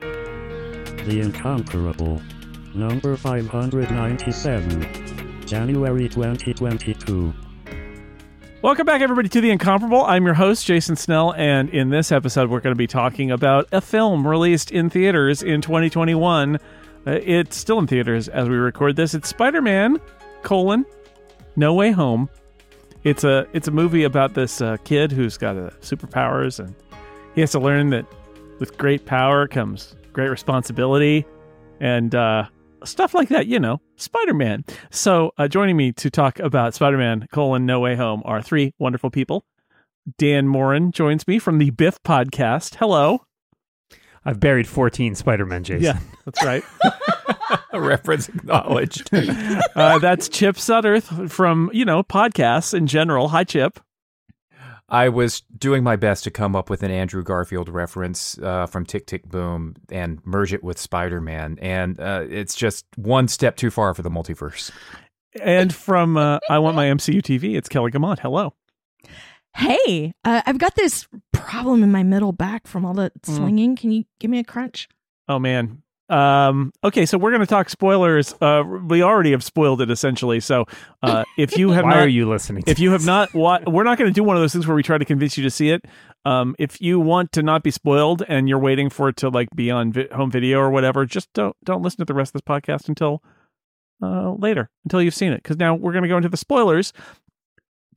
The Incomparable. Number 597. January 2022. Welcome back, everybody, to The Incomparable. I'm your host, Jason Snell, and in this episode, we're going to be talking about a film released in theaters in 2021. Uh, it's still in theaters as we record this. It's Spider-Man: colon No Way Home. It's a it's a movie about this uh, kid who's got uh, superpowers, and he has to learn that with great power comes great responsibility, and uh, stuff like that. You know, Spider Man. So, uh, joining me to talk about Spider Man: colon No Way Home are three wonderful people. Dan Moren joins me from the Biff podcast. Hello. I've buried 14 Spider-Man, Jason. Yeah, that's right. Reference acknowledged. uh, that's Chip Sudderth from you know podcasts in general. Hi, Chip. I was doing my best to come up with an Andrew Garfield reference uh, from Tick Tick Boom and merge it with Spider Man, and uh, it's just one step too far for the multiverse. And from uh, I Want My MCU TV, it's Kelly Guimont. Hello. Hey, uh, I've got this problem in my middle back from all the swinging. Can you give me a crunch? Oh man. Um, okay, so we're going to talk spoilers. Uh, we already have spoiled it essentially. So uh, if you have Why not, are you listening? if you have not, wa- we're not going to do one of those things where we try to convince you to see it. Um, if you want to not be spoiled and you're waiting for it to like be on vi- home video or whatever, just don't don't listen to the rest of this podcast until uh, later, until you've seen it. Because now we're going to go into the spoilers.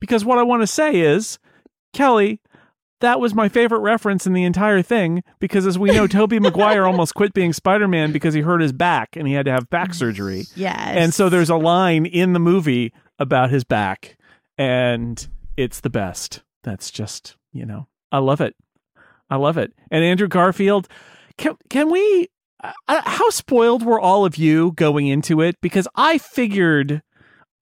Because what I want to say is, Kelly, that was my favorite reference in the entire thing. Because as we know, Tobey Maguire almost quit being Spider Man because he hurt his back and he had to have back surgery. Yes. And so there's a line in the movie about his back, and it's the best. That's just, you know, I love it. I love it. And Andrew Garfield, can can we? Uh, how spoiled were all of you going into it? Because I figured,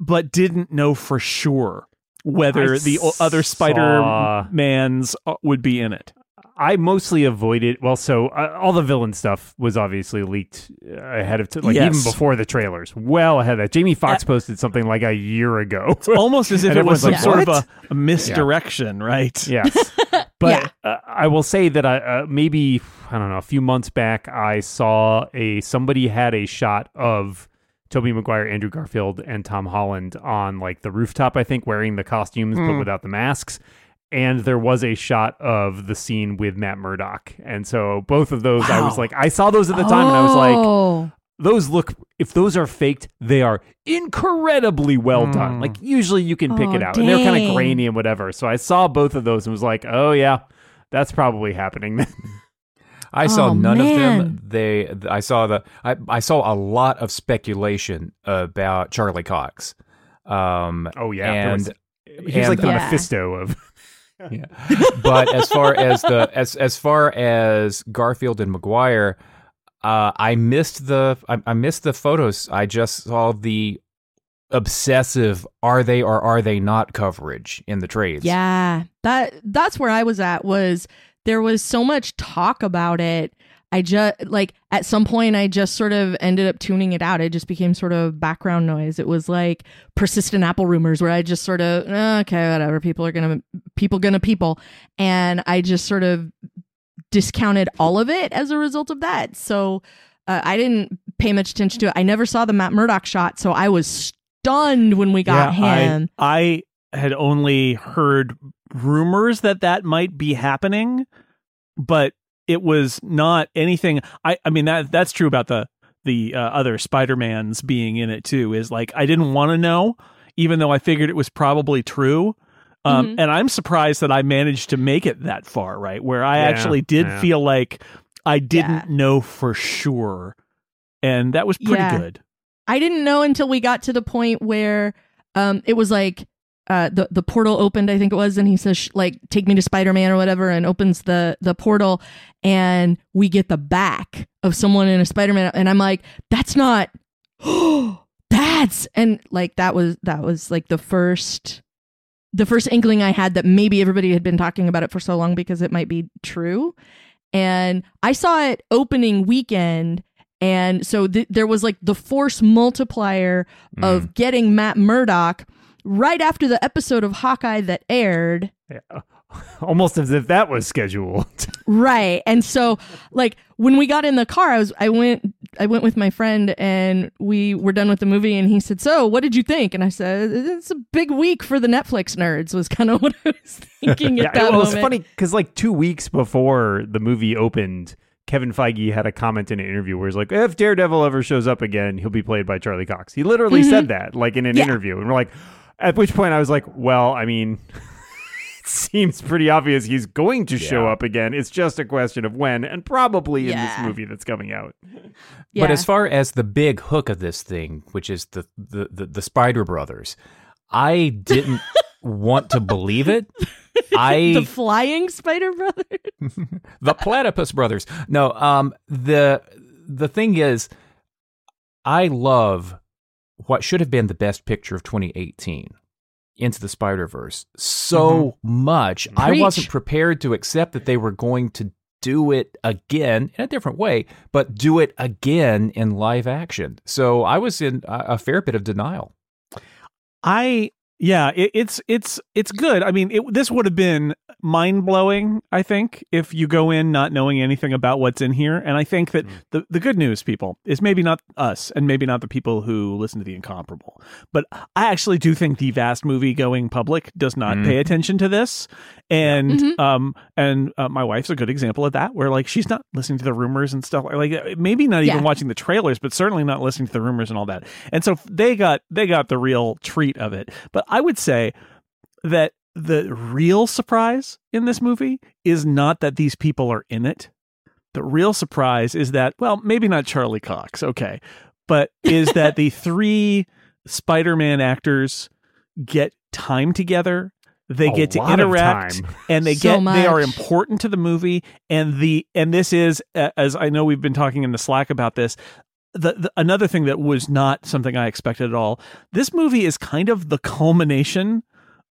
but didn't know for sure whether I the other Spider Mans uh, would be in it. I mostly avoided. Well, so uh, all the villain stuff was obviously leaked uh, ahead of, t- like Yes. even before the trailers. Well ahead of that. Jamie Foxx posted something like a year ago. Almost as if it was some everyone's sort like, of a, misdirection, right? Yes. But Yeah. uh, I will say that I uh, maybe I don't know a few months back I saw a somebody had a shot of Tobey Maguire, Andrew Garfield, and Tom Holland on like the rooftop. I think wearing the costumes but without the masks. And there was a shot of the scene with Matt Murdock, and so both of those I was like, I saw those at the time, and I was like, oh, those look if those are faked they are incredibly well done. Mm. like usually you can pick Oh, it out and they're kind of grainy and whatever. So i saw both of those and was like oh yeah that's probably happening then I saw Oh, none of them. They, I saw the, I, I saw a lot of speculation about Charlie Cox. Um, oh yeah there and was- he was like the Yeah. mephisto of yeah. but as far as the as as far as Garfield and Maguire, uh, I missed the I, I missed the photos. I just saw the obsessive "are they or are they not" coverage in the trades. yeah. That that's where I was at. Was there was so much talk about it. I just like at some point I just sort of ended up tuning it out. It just became sort of background noise. It was like persistent Apple rumors where I just sort of "Eh, okay, whatever. People are gonna people gonna people, and I just sort of discounted all of it as a result of that. So uh, I didn't pay much attention to it. I never saw the Matt Murdock shot, so I was stunned when we got Yeah, I- him. I, had only heard rumors that that might be happening, but it was not anything. I, I mean that that's true about the the uh, other Spider Mans being in it too. Is like I didn't want to know, even though I figured it was probably true. Um, Mhm. And I'm surprised that I managed to make it that far, right? Where I Yeah, actually did yeah. feel like I didn't Yeah. know for sure, and that was pretty Yeah. good. I didn't know until we got to the point where um, it was like uh, the the portal opened. I think it was, and he says like, "Take me to Spider Man" or whatever, and opens the the portal, and we get the back of someone in a Spider Man, and I'm like, "That's not." that's and like that was that was like the first the first inkling I had that maybe everybody had been talking about it for so long because it might be true. And I saw it opening weekend. And so th- there was like the force multiplier of getting Matt Murdock right after the episode of Hawkeye that aired. Yeah. almost as if that was scheduled. Right. And so like when we got in the car, I was I went I went with my friend and we were done with the movie and he said, "So, what did you think?" And I said, "It's a big week for the Netflix nerds." Was kind of what I was thinking at that well, moment. it's funny because like two weeks before the movie opened, Kevin Feige had a comment in an interview where he's like, "If Daredevil ever shows up again, he'll be played by Charlie Cox." He literally mm-hmm. said that, like in an Yeah. interview, and we're like, at which point I was like, "Well, I mean." it Seems pretty obvious he's going to show up again. It's just a question of when, and probably in this movie that's coming out. Yeah. But as far as the big hook of this thing, which is the the the, the Spider Brothers, I didn't want to believe it. I the flying Spider brothers, the Platypus Brothers. No, um, the the thing is, I love what should have been the best picture of 2018, Into the Spider Verse, so mm-hmm. much. I wasn't prepared to accept that they were going to do it again in a different way, but do it again in live action. So I was in a, a fair bit of denial. I yeah, it, it's it's it's good. I mean, it, this would have been mind blowing. I think if you go in not knowing anything about what's in here, and I think that the the good news, people, is maybe not us, and maybe not the people who listen to the incomparable, but I actually do think the vast movie going public does not pay attention to this, and Mhm. um and uh, my wife's a good example of that, where like she's not listening to the rumors and stuff, like maybe not even Yeah. watching the trailers, but certainly not listening to the rumors and all that, and so they got they got the real treat of it. But I would say that the real surprise in this movie is not that these people are in it. The real surprise is that, well, maybe not Charlie Cox, okay, but is that the three Spider Man actors get time together. They A get to interact and they So get they are important to the movie and the and this is as I know we've been talking in the Slack about this the, the another thing that was not something I expected at all. This movie is kind of the culmination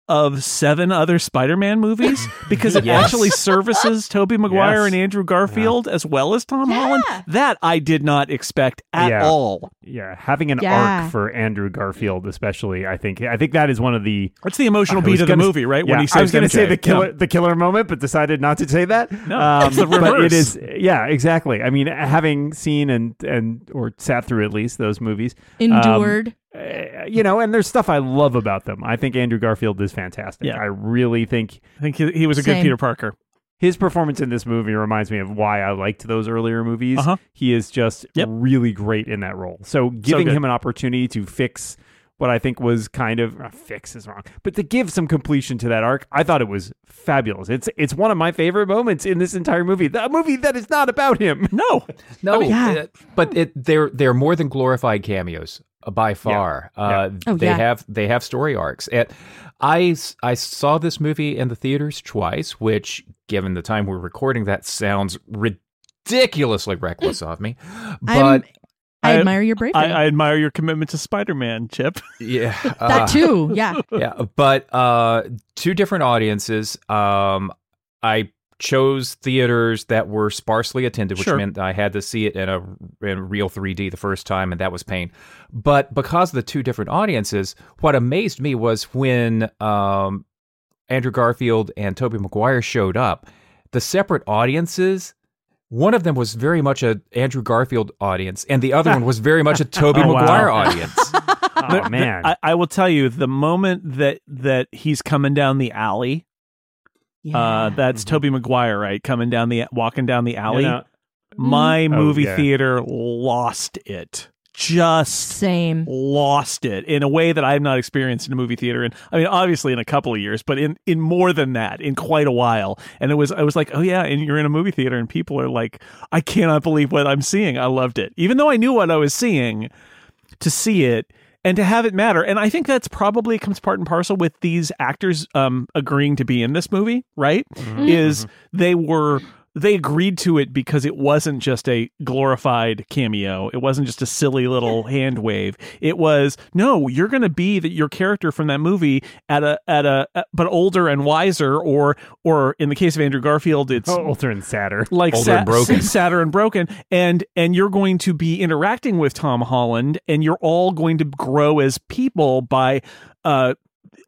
of seven other Spider-Man movies because it Yes. actually services Tobey Maguire Yes. and Andrew Garfield as well as Tom Yeah. Holland. That I did not expect at Yeah. all. Yeah, having an Yeah. arc for Andrew Garfield, especially, I think, I think that is one of the That's the emotional I beat of the gonna- movie, right? Yeah, when he I was going to say the killer, Yeah. the killer moment, but decided not to say that. Um, No, it's the but it is, yeah, exactly. I mean, having seen and and or sat through at least those movies, Endured. Uh, you know, and there's stuff I love about them. I think Andrew Garfield is fantastic. Yeah. I really think I think he, he was a good Peter Parker. his performance in this movie reminds me of why I liked those earlier movies. Uh-huh. He is just Yep. really great in that role. So giving good. him an opportunity to fix what I think was kind of uh, fix is wrong, but to give some completion to that arc, I thought it was fabulous. It's it's one of my favorite moments in this entire movie. The movie that is not about him. No, No, Yeah. uh, but it, they're they're more than glorified cameos uh, by far. Uh, Oh, they yeah. have they have story arcs. And I s- I saw this movie in the theaters twice, which, given the time we're recording, that sounds ridiculously reckless of me. But I'm, I, I- admire your bravery. I, I admire your commitment to Spider-Man, Chip. yeah, uh, that too. Yeah. yeah, but uh, two different audiences. Um, I chose theaters that were sparsely attended, which Sure. meant I had to see it in a in real 3D the first time, and that was pain. But because of the two different audiences, what amazed me was when um, Andrew Garfield and Tobey Maguire showed up, the separate audiences. One of them was very much a Andrew Garfield audience, and the other one was very much a Tobey Oh, wow. Maguire audience. Oh man, I, I will tell you the moment that that he's coming down the alley. Uh, that's Mhm. Tobey Maguire, right? Coming down the walking down the alley. You know, My Oh, movie yeah. theater lost it. Just Same. lost it in a way that I have not experienced in a movie theater. And I mean, obviously in a couple of years, but in, in more than that, in quite a while. And it was, I was like, oh yeah. And you're in a movie theater and people are like, I cannot believe what I'm seeing. I loved it. Even though I knew what I was seeing to see it and to have it matter. And I think that's probably comes part and parcel with these actors, um, agreeing to be in this movie, right? Mhm. Is they were, they agreed to it because it wasn't just a glorified cameo. It wasn't just a silly little hand wave. It was no, you're going to be the, your character from that movie at a at a at- but older and wiser, or or in the case of Andrew Garfield, it's oh, older and sadder. like Older sa- and broken. sadder and broken, and and you're going to be interacting with Tom Holland, and you're all going to grow as people by. Uh,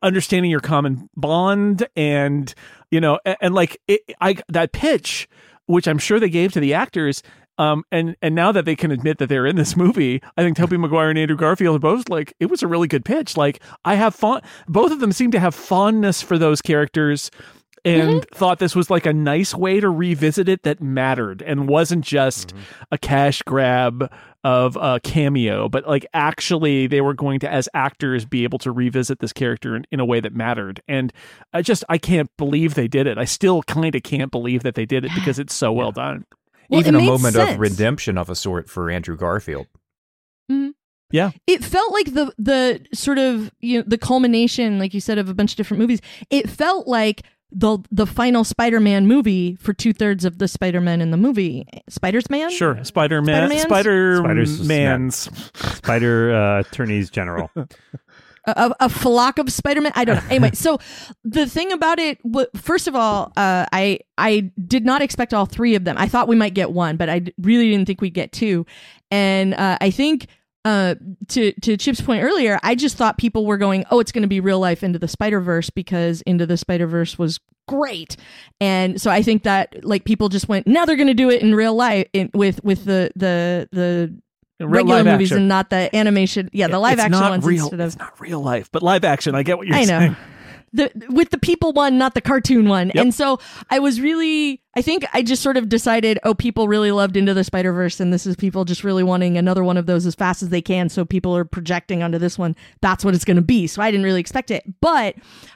understanding your common bond and you know and, and like it, I that pitch which I'm sure they gave to the actors um, and and now that they can admit that they're in this movie, I think Tobey Maguire and Andrew Garfield both like it was a really good pitch. Like I have fun. Both of them seem to have fondness for those characters, and mm-hmm. thought this was like a nice way to revisit it that mattered and wasn't just mm-hmm. a cash grab of a cameo, but like actually they were going to as actors be able to revisit this character in, in a way that mattered. And I just I can't believe they did it. I still kind of can't believe that they did it because it's so well done. Well, Even a moment sense. of redemption of a sort for Andrew Garfield. Mm-hmm. Yeah. it felt like the the sort of you know the culmination like you said of a bunch of different movies it felt like the the final spider-man movie for two-thirds of the spider-man in the movie. Spider's man Sure, Spider Man, Spider-Mans? Spider-Man's. Spider uh, Attorneys General. a, a, a flock of spider-man? I don't know. Anyway so the thing about it first of all uh, i i did not expect all three of them. I thought we might get one but I really didn't think we'd get two. And uh, i think uh, to to Chip's point earlier, I just thought people were going, "Oh, it's going to be real life into the Spider Verse" because Into the Spider Verse was great, and so I think that like people just went, "Now they're going to do it in real life in, with with the the the Real regular movies action. and not the animation, yeah, the live it's action ones real, instead of It's not real life, but live action. I get what you're I know. saying. The with the people one, not the cartoon one. Yep. And so I was really I think I just sort of decided, oh, people really loved Into the Spider Verse, and this is people just really wanting another one of those as fast as they can. So people are projecting onto this one. That's what it's going to be. So I didn't really expect it, but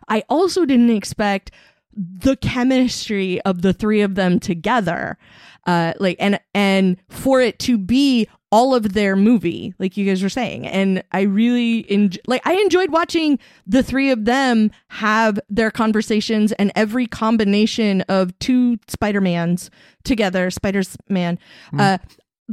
I also didn't expect the chemistry of the three of them together, uh, like and and for it to be all of their movie, like you guys were saying. And I really enj- like I enjoyed watching the three of them have their conversations and every combination of two Spider-Mans together, Spider's Man, uh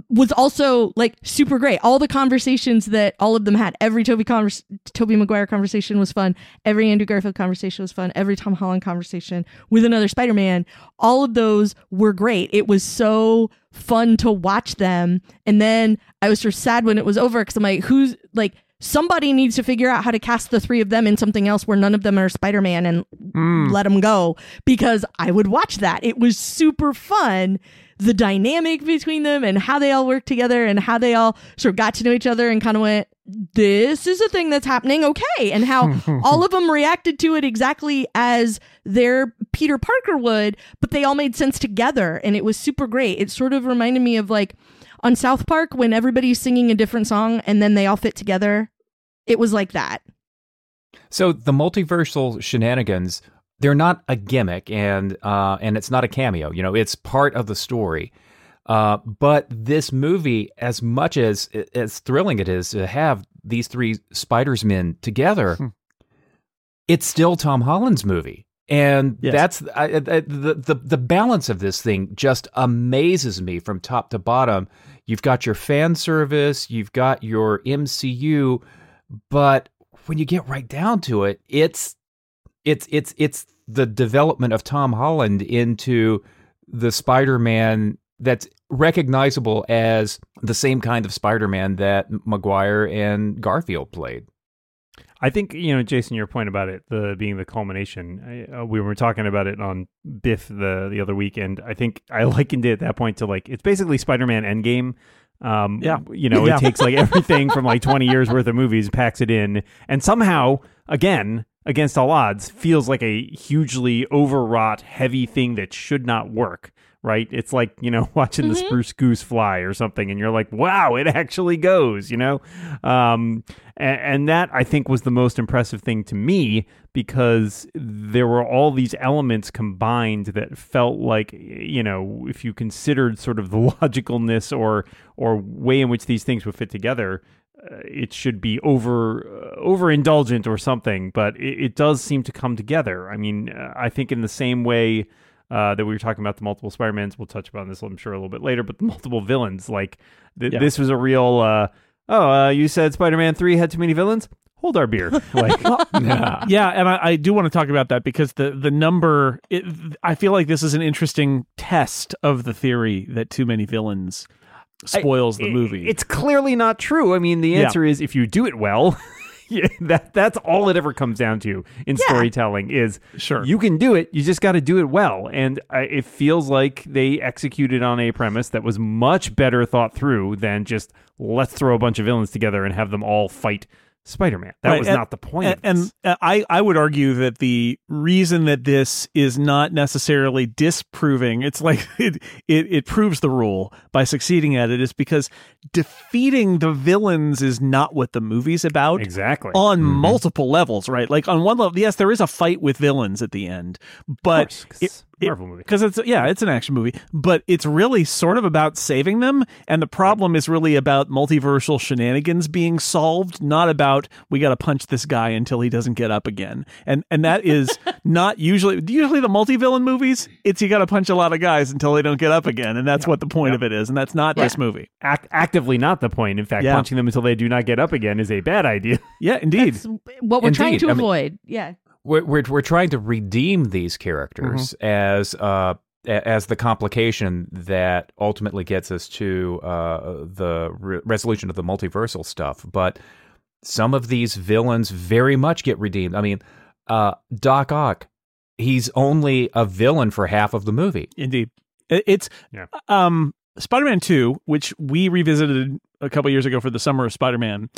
was also like super great. All the conversations that all of them had, every Tobey convers- Tobey Maguire conversation was fun. Every Andrew Garfield conversation was fun. Every Tom Holland conversation with another Spider-Man, all of those were great. It was so fun to watch them. And then I was sort of sad when it was over because I'm like, who's like somebody needs to figure out how to cast the three of them in something else where none of them are Spider-Man and hmm. let them go because I would watch that. It was super fun. The dynamic between them and how they all worked together and how they all sort of got to know each other and kind of went, this is a thing that's happening. Okay. And how all of them reacted to it exactly as their Peter Parker would, but they all made sense together. And it was super great. It sort of reminded me of like on South Park when everybody's singing a different song and then they all fit together. It was like that. So the multiversal shenanigans, they're not a gimmick and uh, and it's not a cameo. You know, it's part of the story. Uh, but this movie, as much as as thrilling it is to have these three Spiders men together, it's still Tom Holland's movie. And Yes. that's I, I, the, the the balance of this thing just amazes me from top to bottom. You've got your fan service, you've got your MCU, but when you get right down to it, it's it's it's it's the development of Tom Holland into the Spider-Man that's recognizable as the same kind of Spider-Man that Maguire and Garfield played. I think you know, Jason, your point about it, the being the culmination. I, uh, we were talking about it on Biff the the other week, and I think I likened it at that point to like it's basically Spider-Man Endgame. Um, Yeah. you know, Yeah. it takes like everything from like twenty years worth of movies, packs it in, and somehow, again, against all odds, feels like a hugely overwrought, heavy thing that should not work. Right? It's like you know watching the spruce goose fly or something, and you're like, "Wow, it actually goes!" You know, um, and, and that I think was the most impressive thing to me because there were all these elements combined that felt like you know if you considered sort of the logicalness or or way in which these things would fit together it should be over uh, overindulgent or something but it, it does seem to come together i mean uh, i think in the same way uh, that we were talking about the multiple Spider-Mans. We'll touch upon this, I'm sure, a little bit later. But the multiple villains, like th- Yeah. this was a real. Uh, oh, uh, you said Spider-Man three had too many villains. Hold our beer. Like, yeah, and I, I do want to talk about that because the the number. It, I feel like this is an interesting test of the theory that too many villains spoils the it- movie. It's clearly not true. I mean, the Yeah. answer is if you do it well, yeah, that that's all it ever comes down to in Yeah. storytelling is Sure. you can do it you just got to do it well and I, it feels like they executed on a premise that was much better thought through than just let's throw a bunch of villains together and have them all fight spider-man. That Right, was and- not the point and, and uh, I, I would argue that the reason that this is not necessarily disproving it's like it, it it proves the rule by succeeding at it is because defeating the villains is not what the movie's about exactly. on multiple levels right? Like on one level yes there is a fight with villains at the end but course, it- Marvel movie. because it's yeah it's an action movie but it's really sort of about saving them and the problem is really about multiversal shenanigans being solved not about we got to punch this guy until he doesn't get up again. And and that is not usually usually the multi-villain movies it's you got to punch a lot of guys until they don't get up again and that's what the point of it is and that's not this movie. Act, actively not the point. In fact Yeah. punching them until they do not get up again is a bad idea. Yeah indeed. That's what we're trying to I mean- avoid. Yeah. We're, we're we're trying to redeem these characters as uh as the complication that ultimately gets us to uh, the re- resolution of the multiversal stuff. But some of these villains very much get redeemed. I mean, uh, Doc Ock, he's only a villain for half of the movie. Indeed. It's Yeah. um Spider-Man 2, which we revisited a couple years ago for the summer of Spider-Man,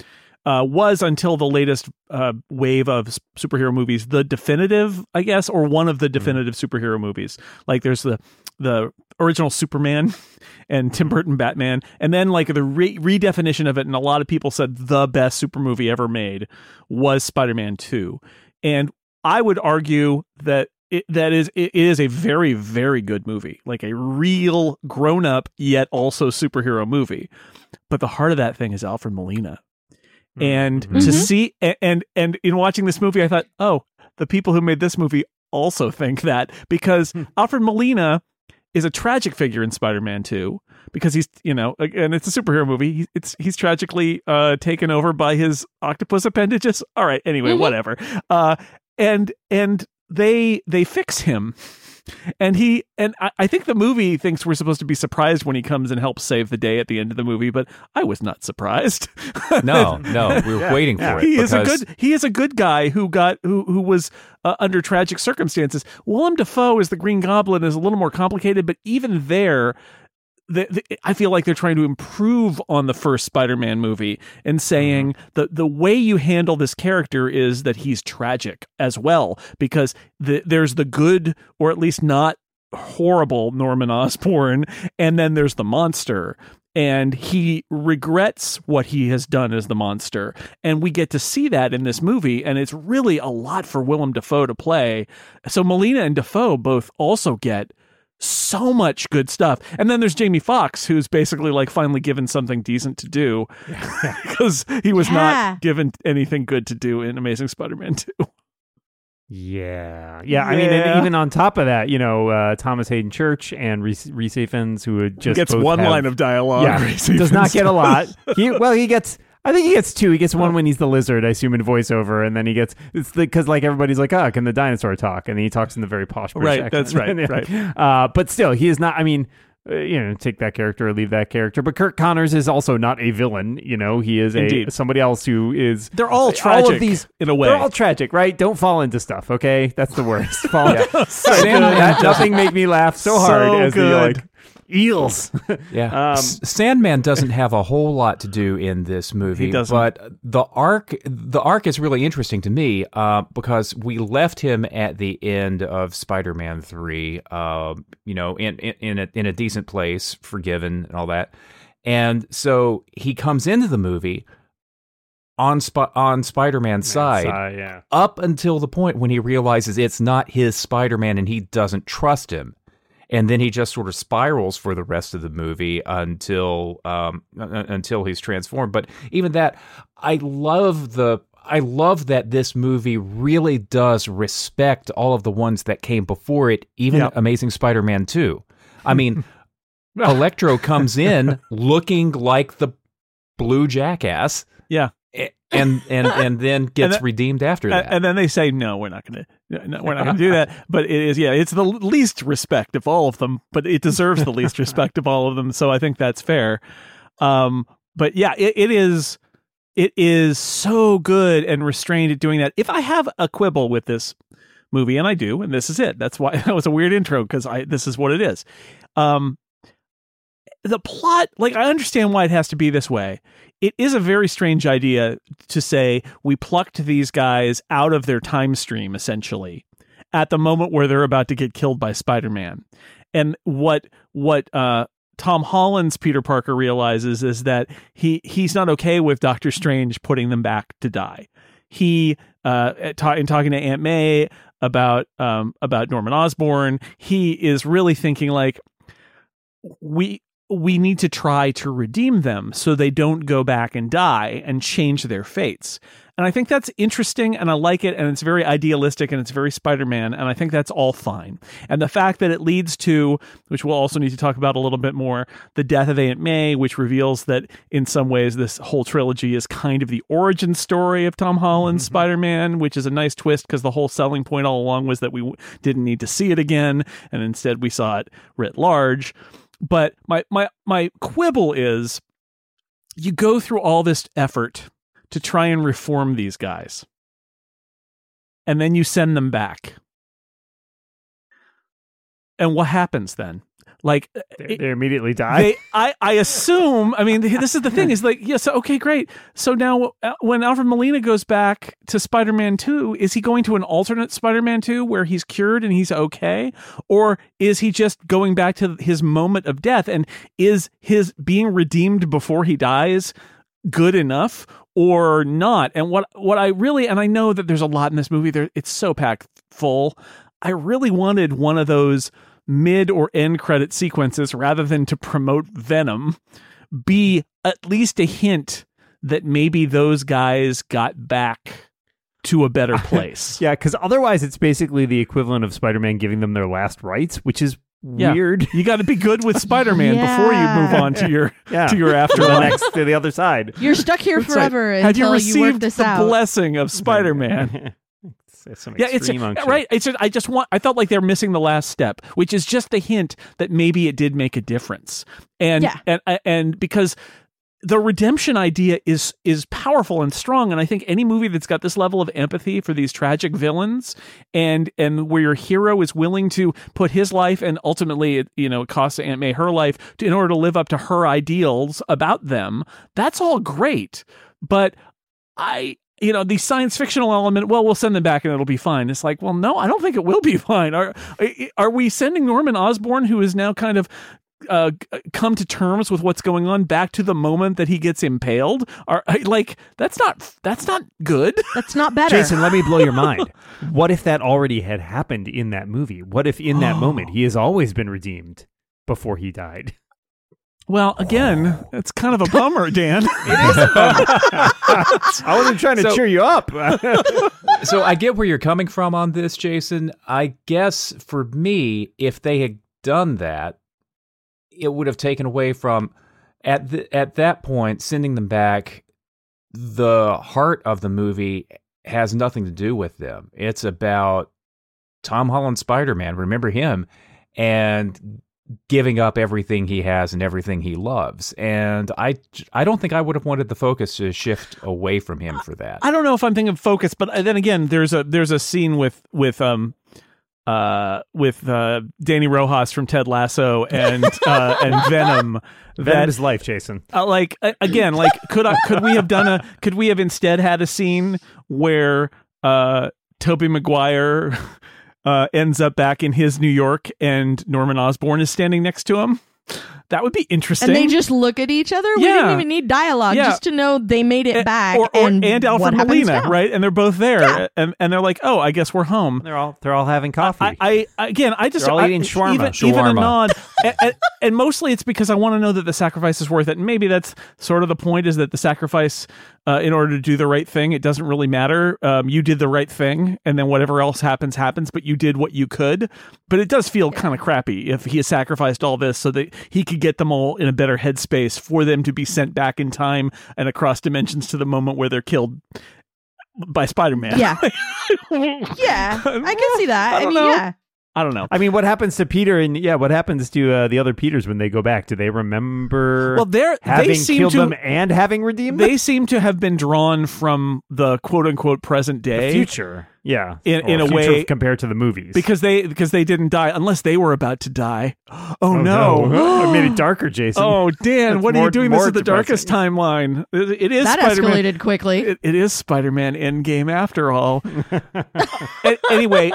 uh, was until the latest uh, wave of superhero movies the definitive, I guess, or one of the definitive superhero movies. Like there's the the original Superman and Tim Burton Batman, and then like the re- redefinition of it, and a lot of people said the best super movie ever made was Spider-Man 2. And I would argue that it, that is it is a very very good movie, like a real grown up yet also superhero movie. But the heart of that thing is Alfred Molina, and Mhm. to see and and in watching this movie, I thought, oh, the people who made this movie also think that because Alfred Molina is a tragic figure in Spider-Man 2 because he's you know and it's a superhero movie. He- it's he's tragically uh taken over by his octopus appendages. All right anyway Mhm. whatever. Uh and and they they fix him and he and I, I think the movie thinks we're supposed to be surprised when he comes and helps save the day at the end of the movie but i was not surprised No, no, we were Yeah, waiting yeah. for it. he is a good he is a good guy who got who who was uh, under tragic circumstances. Willem Dafoe as the Green Goblin is a little more complicated, but even there. The, the, I feel like they're trying to improve on the first Spider-Man movie and saying mm-hmm. the the way you handle this character is that he's tragic as well because the, there's the good or at least not horrible Norman Osborn and then there's the monster and he regrets what he has done as the monster. And we get to see that in this movie, and it's really a lot for Willem Dafoe to play. So Molina and Dafoe both also get so much good stuff. And then there's Jamie Foxx, who's basically like finally given something decent to do because he was Yeah. not given anything good to do in Amazing Spider-Man 2. Yeah, yeah. I mean, and even on top of that, you know, uh, Thomas Haden Church and Rhys, Rhys Ifans, who just gets both one have- line of dialogue. yeah, does not get a lot. He well, he gets. I think he gets two. He gets one when he's the lizard, I assume, in voiceover, and then he gets it's because like everybody's like, oh, can the dinosaur talk? And he talks in the very posh British Right, that's accent. right, right. Uh, but still, he is not. I mean. Uh, you know, take that character or leave that character. But Curt Connors is also not a villain. You know, he is a somebody else who is. They're all tragic. all of these in a way. They're all tragic, right? Don't fall into stuff, okay? That's the worst. Fall into Sam- that, nothing make me laugh so hard So as the like eels. Yeah. Um, Sandman doesn't have a whole lot to do in this movie, He doesn't. but the arc the arc is really interesting to me uh, because we left him at the end of Spider-Man 3 uh, you know in in in a, in a decent place, forgiven and all that. And so he comes into the movie on Sp- on Spider-Man's side Uh, yeah. up until the point when he realizes it's not his Spider-Man and he doesn't trust him. And then he just sort of spirals for the rest of the movie until um, until he's transformed. But even that, I love the I love that this movie really does respect all of the ones that came before it, even Yeah. Amazing Spider-Man 2. I mean, Electro comes in looking like the blue jackass. Yeah. And and and then gets that- redeemed after that. And then they say, no, we're not going to, we're not going to do that. But it is, yeah, it's the least respect of all of them, but it deserves the least respect of all of them. So I think that's fair. Um, but yeah, it, it is, it is so good and restrained at doing that. If I have a quibble with this movie, and I do, and this is it. That's why that was a weird intro because I this is what it is. Um, the plot, like I understand why it has to be this way. It is a very strange idea to say we plucked these guys out of their time stream essentially at the moment where they're about to get killed by Spider-Man. And what what uh Tom Holland's Peter Parker realizes is that he he's not okay with Doctor Strange putting them back to die. He uh in talking to Aunt May about um about Norman Osborn, he is really thinking like we we need to try to redeem them so they don't go back and die and change their fates. And I think that's interesting and I like it and it's very idealistic and it's very Spider-Man and I think that's all fine. And the fact that it leads to, which we'll also need to talk about a little bit more, the death of Aunt May, which reveals that in some ways this whole trilogy is kind of the origin story of Tom Holland's Mm-hmm. Spider-Man, which is a nice twist because the whole selling point all along was that we w- didn't need to see it again and instead we saw it writ large. But my my my quibble is you go through all this effort to try and reform these guys. And then you send them back. And what happens then? Like They, it- they immediately die. they, I, I assume. I mean, this is the thing. Is like, yes, okay, great. So now, uh, when Alfred Molina goes back to Spider-Man Two, is he going to an alternate Spider-Man Two where he's cured and he's okay, or is he just going back to his moment of death? And is his being redeemed before he dies good enough or not? And what what I really and I know that there's a lot in this movie. There, it's so packed full. I really wanted one of those mid or end credit sequences rather than to promote Venom be at least a hint that maybe those guys got back to a better place. yeah, because otherwise it's basically the equivalent of Spider-Man giving them their last rites, which is Yeah. weird. You got to be good with Spider-Man before you move on to your Yeah, to your to the next to the other side. You're stuck here It's like, forever Had you until you, received work this the out. blessing of Spider-Man? It's- it's some yeah, it's extreme unction. right. It's just, I just want. I felt like they're missing the last step, which is just the hint that maybe it did make a difference. And Yeah. and uh, and because the redemption idea is is powerful and strong, and I think any movie that's got this level of empathy for these tragic villains, and and where your hero is willing to put his life and ultimately it, you know it costs Aunt May her life to, in order to live up to her ideals about them, that's all great. But I you know the science fictional element well we'll send them back and it'll be fine it's like well no i don't think it will be fine are are we sending norman osborn who is now kind of uh, come to terms with what's going on back to the moment that he gets impaled are like that's not that's not good That's not better. Jason, let me blow your mind. What if that already had happened in that movie? What if in that moment he has always been redeemed before he died? Well again it's kind of a bummer dan I wasn't trying to So- cheer you up. so I get where you're coming from on this, Jason. I guess for me, if they had done that, it would have taken away from at the, at that point sending them back. The heart of the movie has nothing to do with them. It's about Tom Holland Spider Man. Remember him and giving up everything he has and everything he loves. And I I don't think I would have wanted the focus to shift away from him for that. I don't know if I'm thinking of focus, but then again, there's a there's a scene with with um uh with uh Danny Rojas from Ted Lasso and uh and Venom Venom that is life, Jason. uh, like again like could I could we have done a could we have instead had a scene where uh Tobey Maguire uh ends up back in his New York and Norman Osborn is standing next to him? That would be interesting. and they just look at each other. We didn't even need dialogue Yeah. just to know they made it Eh, back. or, or and, and Alfred what happens Molina, now. right? And they're both there, Yeah. and and they're like, "Oh, I guess we're home." They're all they're all having coffee. I, I again, I just They're all I- eating shawarma. Even, even a nod, and, and, and mostly it's because I want to know that the sacrifice is worth it. And maybe that's sort of the point: is that the sacrifice, uh, in order to do the right thing, it doesn't really matter. Um, you did the right thing, and then whatever else happens, happens. But you did what you could. But it does feel kind of crappy if he has sacrificed all this so that he could get them all in a better headspace for them to be sent back in time and across dimensions to the moment where they're killed by Spider-Man. Yeah. Yeah, I can see that. I I, don't mean, know. yeah. I don't know. I mean, what happens to Peter and yeah, what happens to uh, the other Peters when they go back? Do they remember Well, they're having they seem killed to them and having redeemed them? they seem to have been drawn from the quote unquote present The day. future, yeah, In- in a way- compared to the movies. because they because they didn't die unless they were about to die. Oh, oh no. I made it darker, Jason. Oh Dan, That's what are you doing? This more is the darkest timeline. It, it is that Spider-Man. escalated quickly. It, it is Spider-Man Endgame after all. Anyway,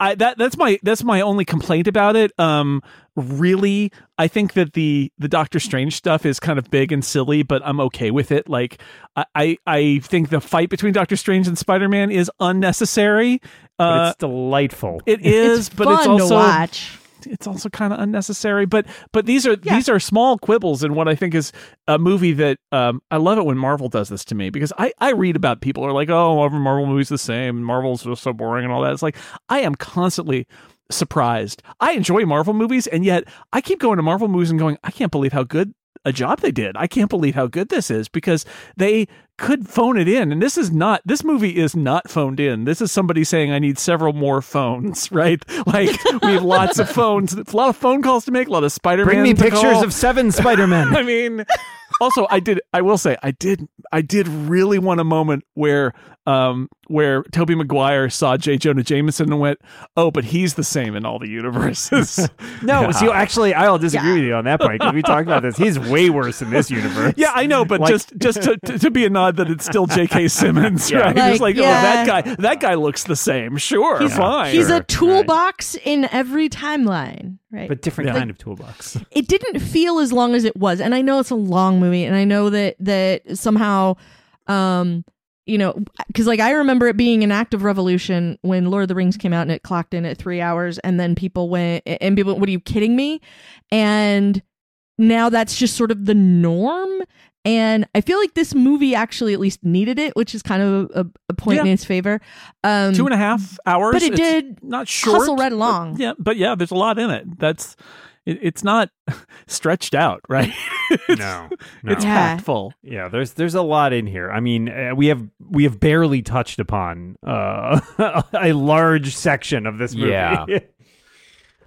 I that that's my that's my only complaint about it. Um, really, I think that the the Doctor Strange stuff is kind of big and silly, but I'm okay with it. Like, I I, I think the fight between Doctor Strange and Spider-Man is unnecessary. but Uh, it's delightful. it is, it's but fun it's also to watch. it's also kind of unnecessary but but these are Yeah. these are small quibbles in what i think is a movie that um i love it when marvel does this to me because i i read about people who are like oh every marvel movie's the same marvel's just so boring and all that it's like i am constantly surprised. I enjoy marvel movies and yet i keep going to marvel movies and going i can't believe how good a job they did. I can't believe how good this is because they could phone it in and this is not this movie is not phoned in this is somebody saying i need several more phones right like we have lots of phones a lot of phone calls to make a lot of spider-man Bring me to pictures call. of seven Spider-Men. i mean also i did i will say i did i did really want a moment where um where tobey maguire saw j jonah jameson and went oh but he's the same in all the universes no, see, actually, I'll disagree Yeah. with you on that point because we talked about this. He's way worse in this universe. Yeah, I know, but Like- just just to, to, to be a nod that it's still J.K. Simmons, Yeah. right? Like, it's like, yeah. oh, that guy, that guy looks the same. Sure, He's- fine. He's Sure, a toolbox in every timeline, right? but different Yeah. kind of toolbox. it didn't feel as long as it was and i know it's a long movie and i know that that somehow um you know because like i remember it being an act of revolution when lord of the rings came out and it clocked in at three hours and then people went and people what are you kidding me and now that's just sort of the norm and i feel like this movie actually at least needed it which is kind of a, a point in its favor um two and a half hours, but it It's did not short. hustle right but- along. yeah, but yeah, there's a lot in it. That's it, it's not stretched out, right? it's, No, no. it's Yeah. packed full. Yeah, there's there's a lot in here. I mean, uh, we have we have barely touched upon uh, a large section of this movie. Yeah.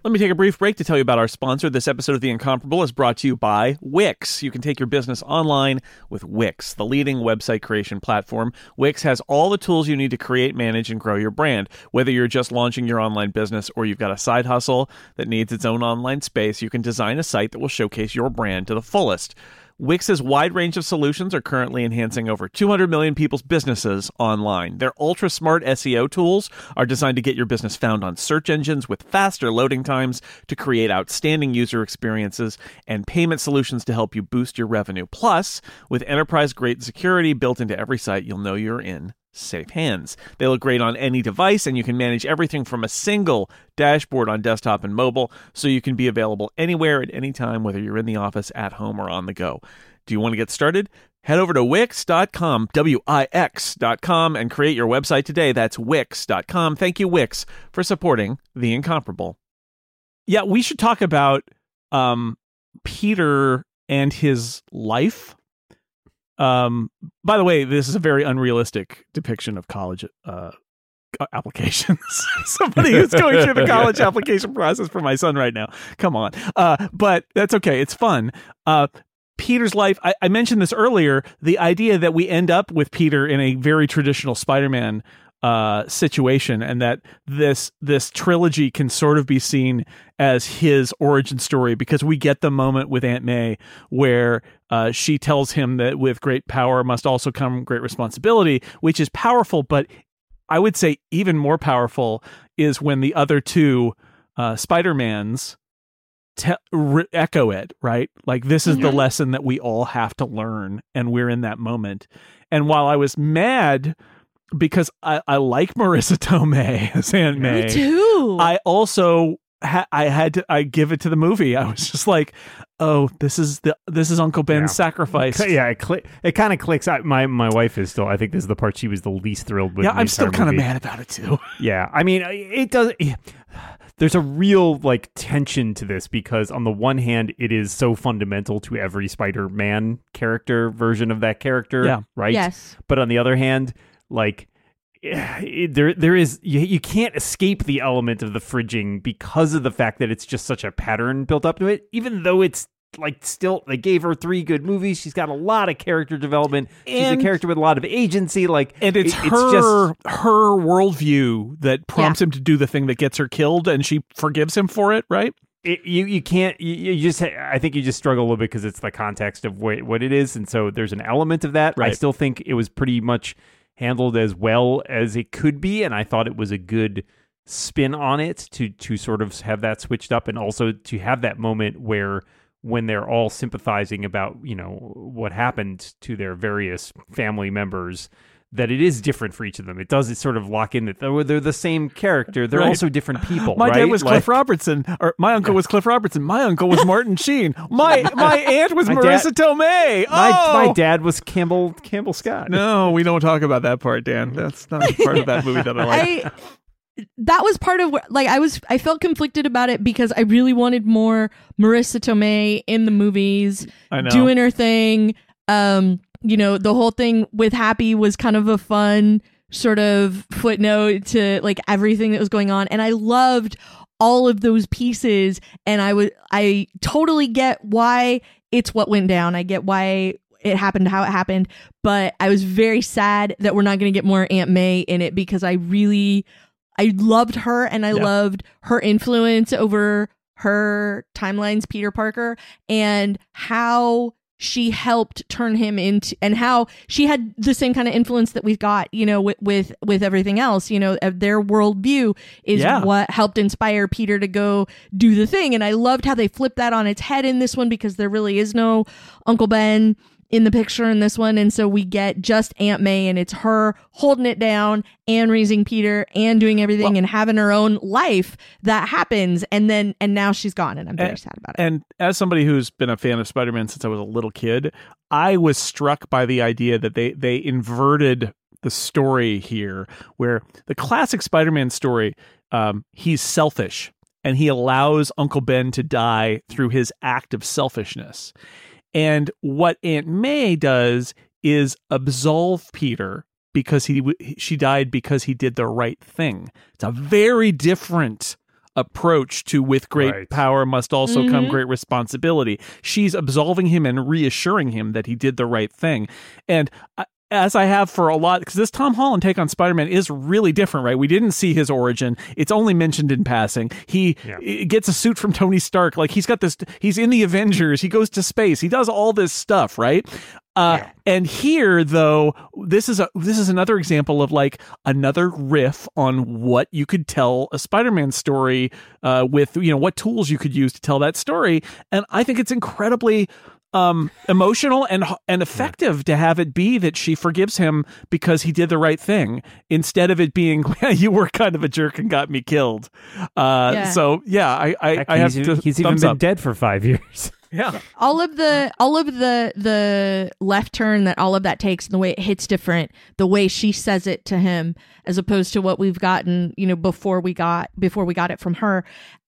Let me take a brief break to tell you about our sponsor. This episode of The Incomparable is brought to you by Wix. You can take your business online with Wix, the leading website creation platform. Wix has all the tools you need to create, manage, and grow your brand. Whether you're just launching your online business or you've got a side hustle that needs its own online space, you can design a site that will showcase your brand to the fullest. Wix's wide range of solutions are currently enhancing over 200 million people's businesses online. Their ultra smart SEO tools are designed to get your business found on search engines with faster loading times to create outstanding user experiences and payment solutions to help you boost your revenue. Plus, with enterprise grade security built into every site, you'll know you're in safe hands. They look great on any device, and you can manage everything from a single dashboard on desktop and mobile, so you can be available anywhere at any time, whether you're in the office, at home, or on the go. Do you want to get started? Head over to Wix.com, W I X.com, and create your website today. That's Wix.com. Thank you, Wix, for supporting The Incomparable. Yeah, we should talk about um, Peter and his life. Um, by the way, this is a very unrealistic depiction of college uh, applications. Somebody who's going through the college application process for my son right now. Come on. Uh, but that's okay. It's fun. Uh, Peter's life, I, I mentioned this earlier, the idea that we end up with Peter in a very traditional Spider-Man uh situation and that this this trilogy can sort of be seen as his origin story because we get the moment with Aunt May where uh she tells him that with great power must also come great responsibility which is powerful but I would say even more powerful is when the other two uh Spider-Mans te- re- echo it, right? Like this is the Mhm. lesson that we all have to learn, and we're in that moment. And while I was mad because I, I like Marisa Tomei as Aunt May, Me too. I also ha- I had to I give it to the movie. I was just like, oh, this is the this is Uncle Ben's Yeah. sacrifice. Yeah, it, cli it kind of clicks. I, my my wife is still. I think this is the part she was the least thrilled with. Yeah, I'm still kind of mad about it too. Yeah, I mean, uh, it does. There's a real like tension to this because on the one hand, it is so fundamental to every Spider-Man character version of that character, Yeah. right? yes. But on the other hand, like eh, it- there there is you, you can't escape the element of the fridging because of the fact that it's just such a pattern built up to it. Even though it's like still they gave her three good movies she's got a lot of character development. She's a character with a lot of agency like And it's it- her her worldview that prompts him to do the thing that gets her killed, and she forgives him for it, right? it, you you can't you, you just I think you just struggle a little bit because it's the context of what what it is, and so there's an element of that. I still think it was pretty much handled as well as it could be, and I thought it was a good spin on it to to sort of have that switched up, and also to have that moment where when they're all sympathizing about you know what happened to their various family members that it is different for each of them it does it sort of lock in that they're, they're the same character they're Right. also different people My dad was Like- Cliff Robertson, or my uncle was Cliff Robertson. My uncle was Martin Sheen. My my aunt was My dad- Marisa Tomei. Oh! My, my dad was Campbell Campbell Scott. No, we don't talk about that part, Dan. That's not part of that movie that I like. I that was part of what like I was I felt conflicted about it because I really wanted more Marisa Tomei in the movies I know. doing her thing. Um, you know, the whole thing with Happy was kind of a fun sort of footnote to like everything that was going on and I loved all of those pieces and I would I totally get why it's what went down. I get why it happened how it happened, but I was very sad that we're not going to get more Aunt May in it because I really I loved her and I Yeah. loved her influence over her timelines Peter Parker and how she helped turn him into and how she had the same kind of influence that we've got you know with with, with everything else you know uh, their worldview is Yeah. what helped inspire peter to go do the thing and i loved how they flipped that on its head in this one because there really is no uncle ben in the picture in this one. And so we get just aunt may and it's her holding it down and raising peter and doing everything Well- and having her own life that happens. And then and now she's gone and i'm very And- sad about it. And as somebody who's been a fan of Spider-Man since I was a little kid, I was struck by the idea that they they inverted the story here, where the classic Spider-Man story, um, he's selfish and he allows Uncle Ben to die through his act of selfishness. And what Aunt May does is absolve Peter because he she died because he did the right thing. It's a very different approach to with great Right. power must also come Mhm. great responsibility. She's absolving him and reassuring him that he did the right thing. And I, as I have for a lot, because this Tom Holland take on Spider Man is really different, right? We didn't see his origin. It's only mentioned in passing. He Yeah. gets a suit from Tony Stark. Like he's got this, he's in the Avengers. He goes to space. He does all this stuff, right? Uh, And here, though, this is a this is another example of like another riff on what you could tell a Spider-Man story uh, with, you know, what tools you could use to tell that story. And I think it's incredibly um emotional and and effective to have it be that she forgives him because he did the right thing instead of it being you were kind of a jerk and got me killed uh Yeah. so yeah i i, Heck, I have he's, to he's even been up. dead for five years. Yeah. All of the all of the the left turn that all of that takes and the way it hits different the way she says it to him as opposed to what we've gotten you know before we got before we got it from her.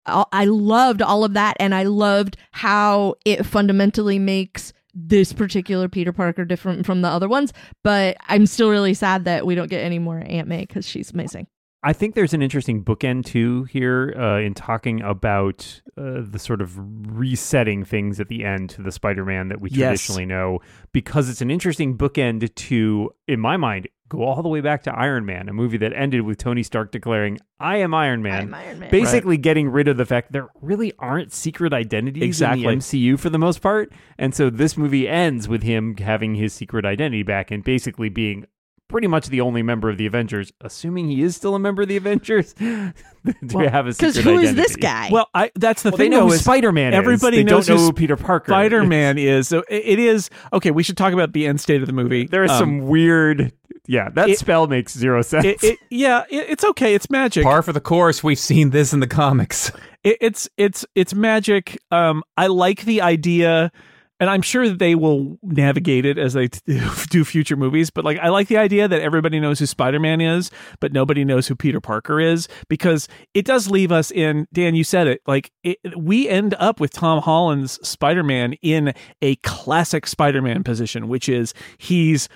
I loved all of that and I loved how it fundamentally makes this particular Peter Parker different from the other ones but I'm still really sad that we don't get any more Aunt May cuz she's amazing I think there's an interesting bookend too here uh, in talking about uh, the sort of resetting things at the end to the Spider-Man that we Yes. traditionally know, because it's an interesting bookend to, in my mind, go all the way back to Iron Man, a movie that ended with Tony Stark declaring, "I am Iron Man." I'm Iron Man. Basically, getting rid of the fact there really aren't secret identities Exactly. in the MCU for the most part, and so this movie ends with him having his secret identity back and basically being pretty much the only member of the Avengers, assuming he is still a member of the Avengers, to Well, have a secret cuz who is identity. this guy well i that's the Well, they thing know though who is Spider-Man is. everybody They knows don't know who who Peter Parker. Spider Man is. So it- it is okay. We should talk about the end state of the movie. There is Um, some weird. Yeah, that it- spell makes zero sense. It, it, yeah, it, it's okay. It's magic. Par for the course. We've seen this in the comics. It, it's it's it's magic. Um, I like the idea, and I'm sure that they will navigate it as they t- do future movies. But like, I like the idea that everybody knows who Spider Man is, but nobody knows who Peter Parker is, because it does leave us in. Dan, you said it. Like, it, we end up with Tom Holland's Spider Man in a classic Spider Man position, which is he's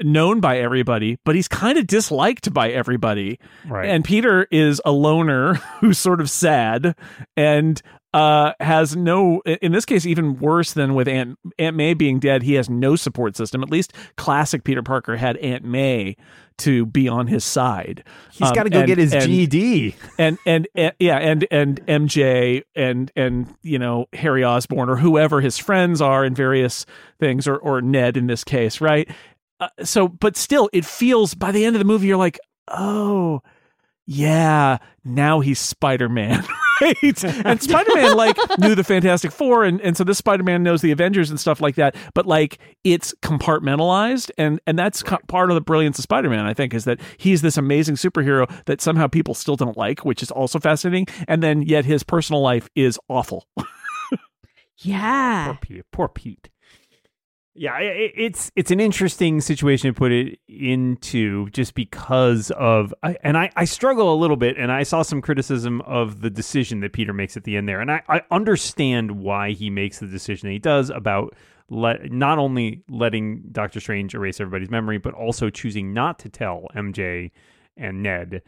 known by everybody, but he's kind of disliked by everybody. Right. And Peter is a loner who's sort of sad and uh, has no, in this case, even worse than with Aunt, Aunt May being dead, he has no support system. At least classic Peter Parker had Aunt May to be on his side. He's Um, got to go and- get his and- GED. and, and and yeah and and MJ and and you know Harry Osborn or whoever his friends are in various things or or Ned in this case right uh, so but still it feels by the end of the movie you're like oh yeah now he's Spider-Man right and Spider-Man like knew the Fantastic Four and and so this Spider-Man knows the Avengers and stuff like that but like it's compartmentalized and and that's co- part of the brilliance of Spider-Man I think is that he's this amazing superhero that somehow people still don't like which is also fascinating and then yet his personal life is awful Yeah. Poor Pete. Poor Pete. Yeah, it's it's an interesting situation to put it into, just because of, and I, I struggle a little bit, and I saw some criticism of the decision that Peter makes at the end there, and I, I understand why he makes the decision that he does about let not only letting Doctor Strange erase everybody's memory, but also choosing not to tell MJ and Ned.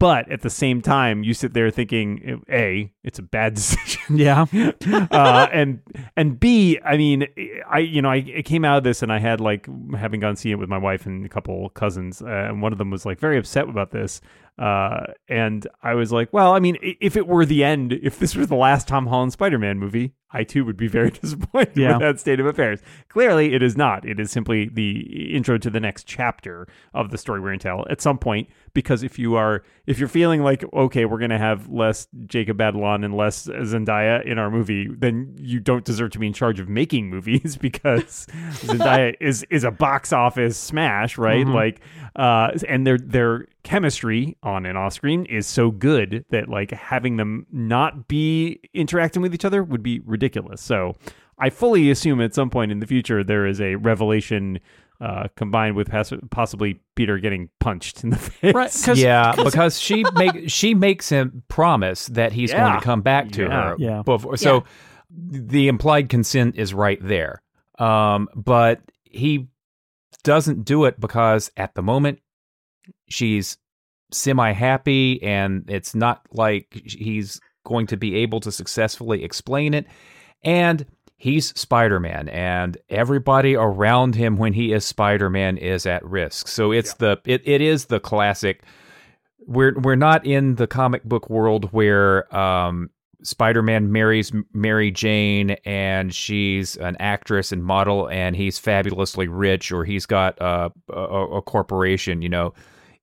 But at the same time, you sit there thinking, a, it's a bad decision yeah uh, and and B, I mean, I you know, I, I came out of this and I had like having gone see it with my wife and a couple cousins, uh, and one of them was like very upset about this, uh, and I was like, well, I mean, if it were the end, if this was the last Tom Holland Spider-Man movie, I too would be very disappointed Yeah. with that state of affairs. Clearly, it is not. It is simply the intro to the next chapter of the story we're to tell at some point. Because if you are, if you're feeling like, okay, we're going to have less Jacob Batalon and less Zendaya in our movie, then you don't deserve to be in charge of making movies because Zendaya is is a box office smash, right? Mhm. Like, uh, and their their chemistry on and off screen is so good that like having them not be interacting with each other would be ridiculous. So I fully assume at some point in the future there is a revelation uh, combined with possibly Peter getting punched in the face. right cause, yeah, because she make she makes him promise that he's going to come back to Yeah. her. Yeah. Before, so the implied consent is right there. Um, but he doesn't do it because at the moment she's semi happy and it's not like he's going to be able to successfully explain it. And he's Spider Man, and everybody around him when he is Spider Man is at risk. So it's the it, it is the classic. We're we're not in the comic book world where um, Spider Man marries Mary Jane and she's an actress and model, and he's fabulously rich, or he's got uh, a, a corporation. You know,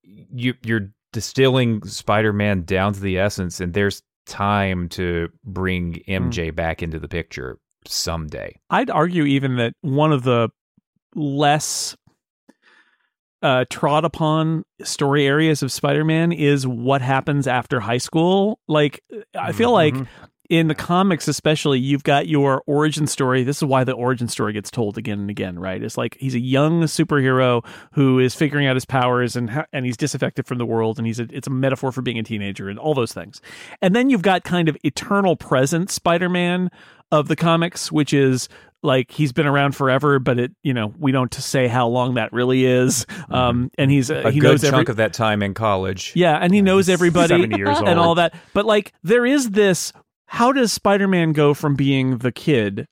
you you're distilling Spider Man down to the essence, and there's time to bring MJ back into the picture someday. I'd argue even that one of the less uh, trod upon story areas of Spider-Man is what happens after high school. Like, I feel like Mhm. in the comics, especially, you've got your origin story. This is why the origin story gets told again and again, right? It's like he's a young superhero who is figuring out his powers and ha- and he's disaffected from the world, and he's a, it's a metaphor for being a teenager and all those things. And then you've got kind of eternal present Spider-Man of the comics, which is like he's been around forever, but it you know we don't say how long that really is. Um, and he's uh, A he good knows chunk every of that time in college. yeah, and he knows everybody and all that. But like there is this how does Spider-Man go from being the kid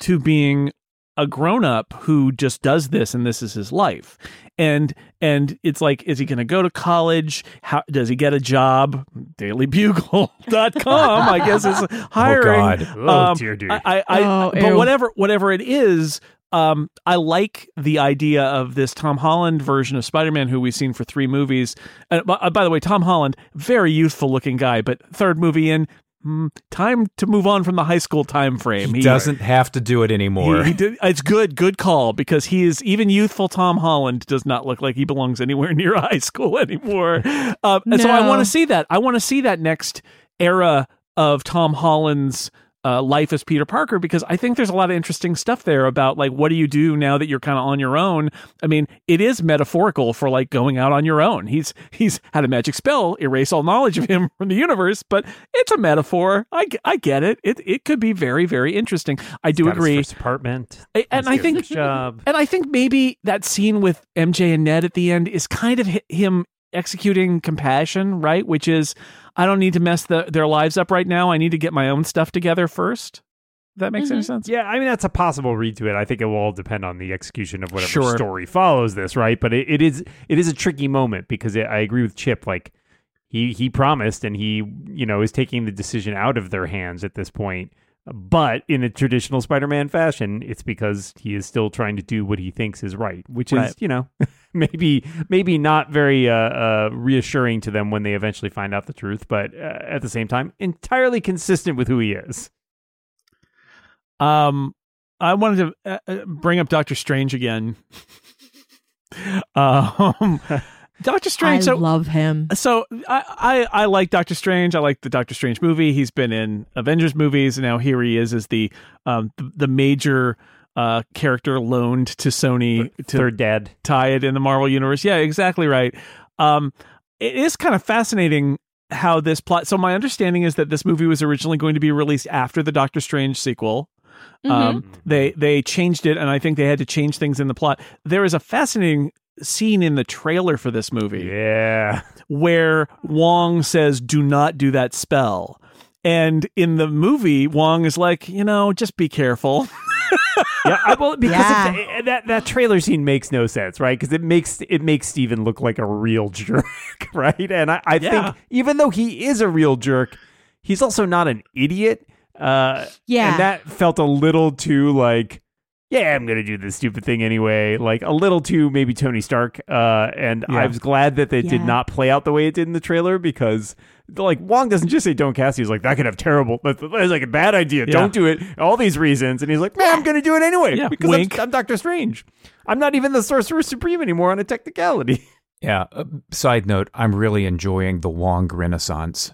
to being a grown-up who just does this and this is his life? And and it's like is he going to go to college? How does he get a job? dailybugle.com I guess is hiring. God. Oh, Um, dear dude. I, I, I Oh, but ew. whatever whatever it is, um, I like the idea of this Tom Holland version of Spider-Man, who we've seen for three movies. Uh, by, uh, by the way, Tom Holland, very youthful looking guy, but third movie in, hmm, time to move on from the high school time frame. He doesn't have to do it anymore. He, he did, it's good, good call because he is even youthful. Tom Holland does not look like he belongs anywhere near high school anymore, um, and so I want to see that. I want to see that next era of Tom Holland's uh, life as Peter Parker because I think there's a lot of interesting stuff there about like what do you do now that you're kind of on your own. I mean, it is metaphorical for like going out on your own. He's he's had a magic spell erase all knowledge of him from the universe, but it's a metaphor. I, I get it. It it could be very very interesting. I do agree. first apartment. I- and I think job. and I think maybe that scene with MJ and Ned at the end is kind of him executing compassion, right? Which is, I don't need to mess the, their lives up right now. I need to get my own stuff together first. If that makes any Mhm. sense? Yeah, I mean that's a possible read to it. I think it will all depend on the execution of whatever Sure. story follows this, right? But it, it is it is a tricky moment because it, I agree with Chip. Like he he promised, and he you know is taking the decision out of their hands at this point. But in a traditional Spider-Man fashion, it's because he is still trying to do what he thinks is right, which is you know maybe maybe not very uh, uh, reassuring to them when they eventually find out the truth, but uh, at the same time entirely consistent with who he is. Um, I wanted to uh, uh, bring up Doctor Strange again. um, Doctor I Strange. so love him. So I, I I like Doctor Strange. I like the Doctor Strange movie. He's been in Avengers movies, and now here he is as the um the, the major uh character loaned to Sony to Third dad. tie it in the Marvel universe. Yeah, exactly right. Um, it is kind of fascinating how this plot. So my understanding is that this movie was originally going to be released after the Doctor Strange sequel. Mhm. Um, they they changed it, and I think they had to change things in the plot. There is a fascinating scene in the trailer for this movie Yeah. where Wong says, "Do not do that spell." And in the movie, Wong is like, you know, just be careful. yeah, I, well, because Yeah. eh, that that trailer scene makes no sense, right? Because it makes it makes Stephen look like a real jerk, right? And I, I Yeah. think even though he is a real jerk, he's also not an idiot. Uh, Yeah. and that felt a little too like, yeah, I'm gonna do this stupid thing anyway. Like a little too maybe Tony Stark. Uh, and Yeah. I was glad that it did not play out the way it did in the trailer because. Like Wong doesn't just say don't cast. He's like that could have terrible. That's that's like a bad idea. Yeah. Don't do it. All these reasons, and he's like, man, I'm going to do it anyway Yeah, because I'm. I'm Doctor Strange. I'm not even the Sorcerer Supreme anymore on a technicality. Yeah. Uh, side note: I'm really enjoying the Wong Renaissance.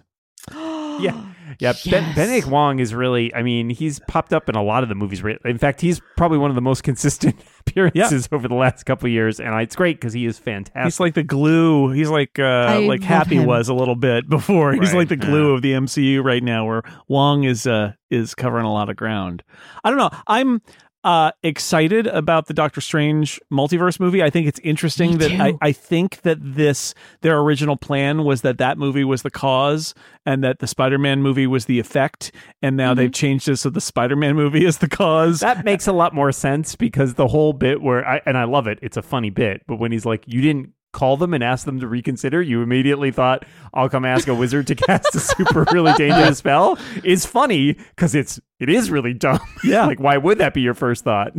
yeah, yeah. Ben, Benedict Wong is really. I mean, he's popped up in a lot of the movies. In fact, he's probably one of the most consistent appearances over the last couple of years, and it's great because he is fantastic. He's like the glue. He's like uh like Happy him. was a little bit before. He's Right, like the glue yeah. of the MCU right now where Wong is uh is covering a lot of ground. I don't know. I'm uh excited about the Doctor Strange multiverse movie. I think it's interesting Me that I. I think that this their original plan was that that movie was the cause and that the Spider-Man movie was the effect and now they've changed it so the Spider-Man movie is the cause. that makes a lot more sense because the whole bit where I and I love it. It's a funny bit, but when he's like, "You didn't call them and ask them to reconsider," you immediately thought, "I'll come ask a wizard to cast a super really dangerous spell." Is funny because it's it is really dumb. Yeah. like why would that be your first thought?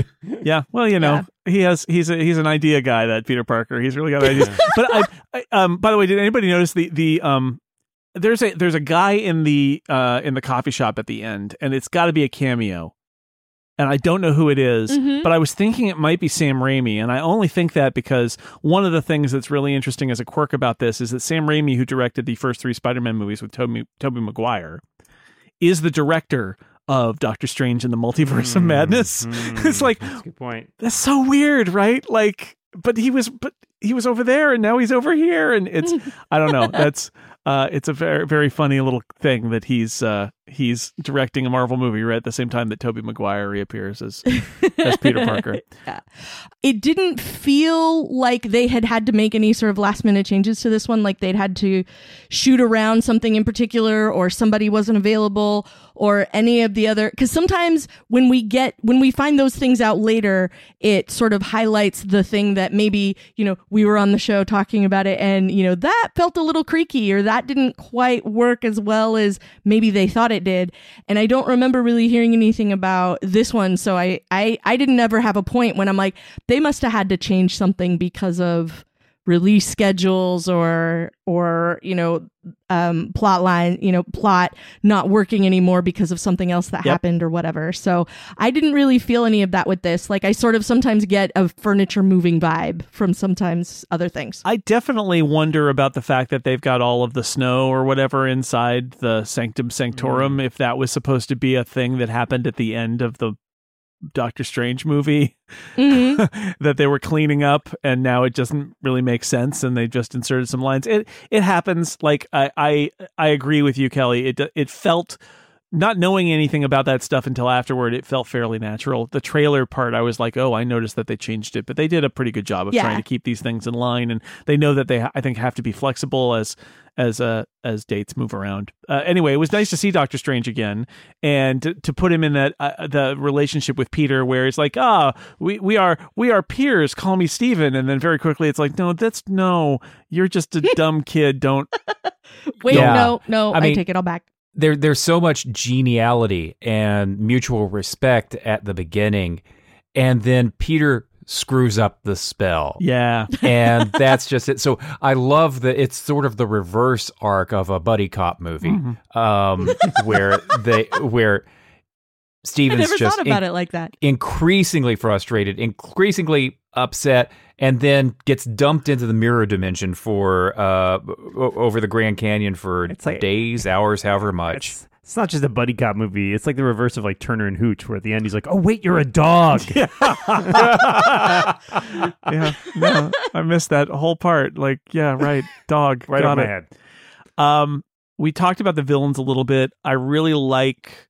Yeah, well, you know, he has he's a, he's an idea guy. That Peter Parker, he's really got ideas. but I, I, um, by the way, did anybody notice the the um, there's a there's a guy in the uh in the coffee shop at the end, and it's got to be a cameo, and I don't know who it is, Mhm. but I was thinking it might be Sam Raimi, and I only think that because one of the things that's really interesting as a quirk about this is that Sam Raimi, who directed the first three Spider-Man movies with Tobey Tobey Maguire, is the director of Doctor Strange and the Multiverse of Madness. it's like that's a good point. that's so weird, right? Like, but he was, but he was over there, and now he's over here, and it's, I don't know. That's, uh, it's a very, very funny little thing that he's, uh, he's directing a Marvel movie right at the same time that Tobey Maguire reappears as, as Peter Parker. Yeah. It didn't feel like they had had to make any sort of last minute changes to this one, like they'd had to shoot around something in particular, or somebody wasn't available, or any of the other. Because sometimes when we get, when we find those things out later, it sort of highlights the thing that maybe, you know, we were on the show talking about it and, you know, that felt a little creaky, or that didn't quite work as well as maybe they thought it did. And I don't remember really hearing anything about this one. So I, I, I didn't ever have a point when I'm like, they must have had to change something because of release schedules or or you know um plot line you know plot not working anymore because of something else that Yep. happened or whatever. So i didn't really feel any of that with this. Like i sort of sometimes get a furniture moving vibe from sometimes other things. I definitely wonder about the fact that they've got all of the snow or whatever inside the Sanctum Sanctorum, if that was supposed to be a thing that happened at the end of the Doctor Strange movie Mhm. that they were cleaning up and now it doesn't really make sense and they just inserted some lines. It it happens like I I, I agree with you Kelly. It it felt not knowing anything about that stuff until afterward, it felt fairly natural. The trailer part, I was like, oh, I noticed that they changed it, but they did a pretty good job of Yeah. trying to keep these things in line, and they know that they, I think, have to be flexible as as uh, as dates move around. Uh, anyway, it was nice to see Doctor Strange again, and to, to put him in that uh, the relationship with Peter, where it's like, ah, we we are we are peers. Call me Stephen. and then very quickly it's like, no, that's no, you're just a dumb kid. Don't wait Yeah. no no I I, take it all back there there's so much geniality and mutual respect at the beginning and then peter screws up the spell yeah. and that's just it so i love that it's sort of the reverse arc of a buddy cop movie Mhm. um where they where stephen's never just thought about it like that increasingly frustrated, increasingly upset, and then gets dumped into the mirror dimension for uh over the Grand Canyon for It's like- days, hours, however much. It's, it's not just a buddy cop movie. It's like the reverse of like Turner and Hooch, where at the end he's like, "Oh wait, you're a dog." yeah, no, I missed that whole part. Like, yeah, right, dog, right got on my it. head. Um, we talked about the villains a little bit. I really like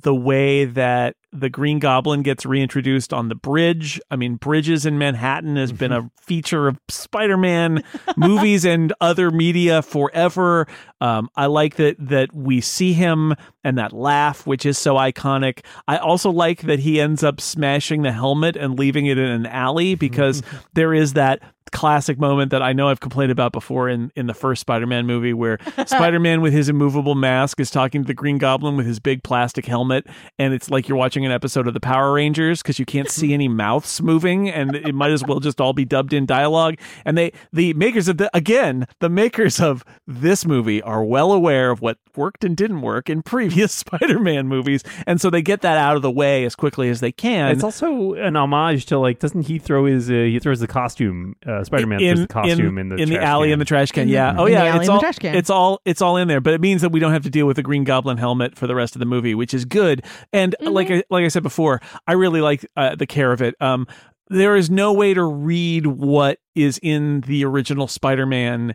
the way that the Green Goblin gets reintroduced on the bridge. I mean, bridges in Manhattan has been a feature of Spider-Man movies and other media forever. Um, I like that that we see him and that laugh, which is so iconic. I also like that he ends up smashing the helmet and leaving it in an alley mm-hmm. because there is that classic moment that I know I've complained about before in in the first Spider-Man movie where Spider-Man with his immovable mask is talking to the Green Goblin with his big plastic helmet and it's like you're watching an episode of the Power Rangers because you can't see any mouths moving and it might as well just all be dubbed in dialogue and they the makers of the again the makers of this movie are well aware of what worked and didn't work in previous Spider-Man movies and so they get that out of the way as quickly as they can it's also an homage to like, doesn't he throw his? Uh, he throws the costume. Uh, Spider-Man throws the costume in, the in the trash alley can. in the trash can. Yeah. Oh In the yeah. alley it's in the all trash can. it's all it's all in there, but it means that we don't have to deal with the Green Goblin helmet for the rest of the movie, which is good. And Mm-hmm. like I, like I said before, I really like uh, the care of it. Um, there is no way to read what is in the original Spider-Man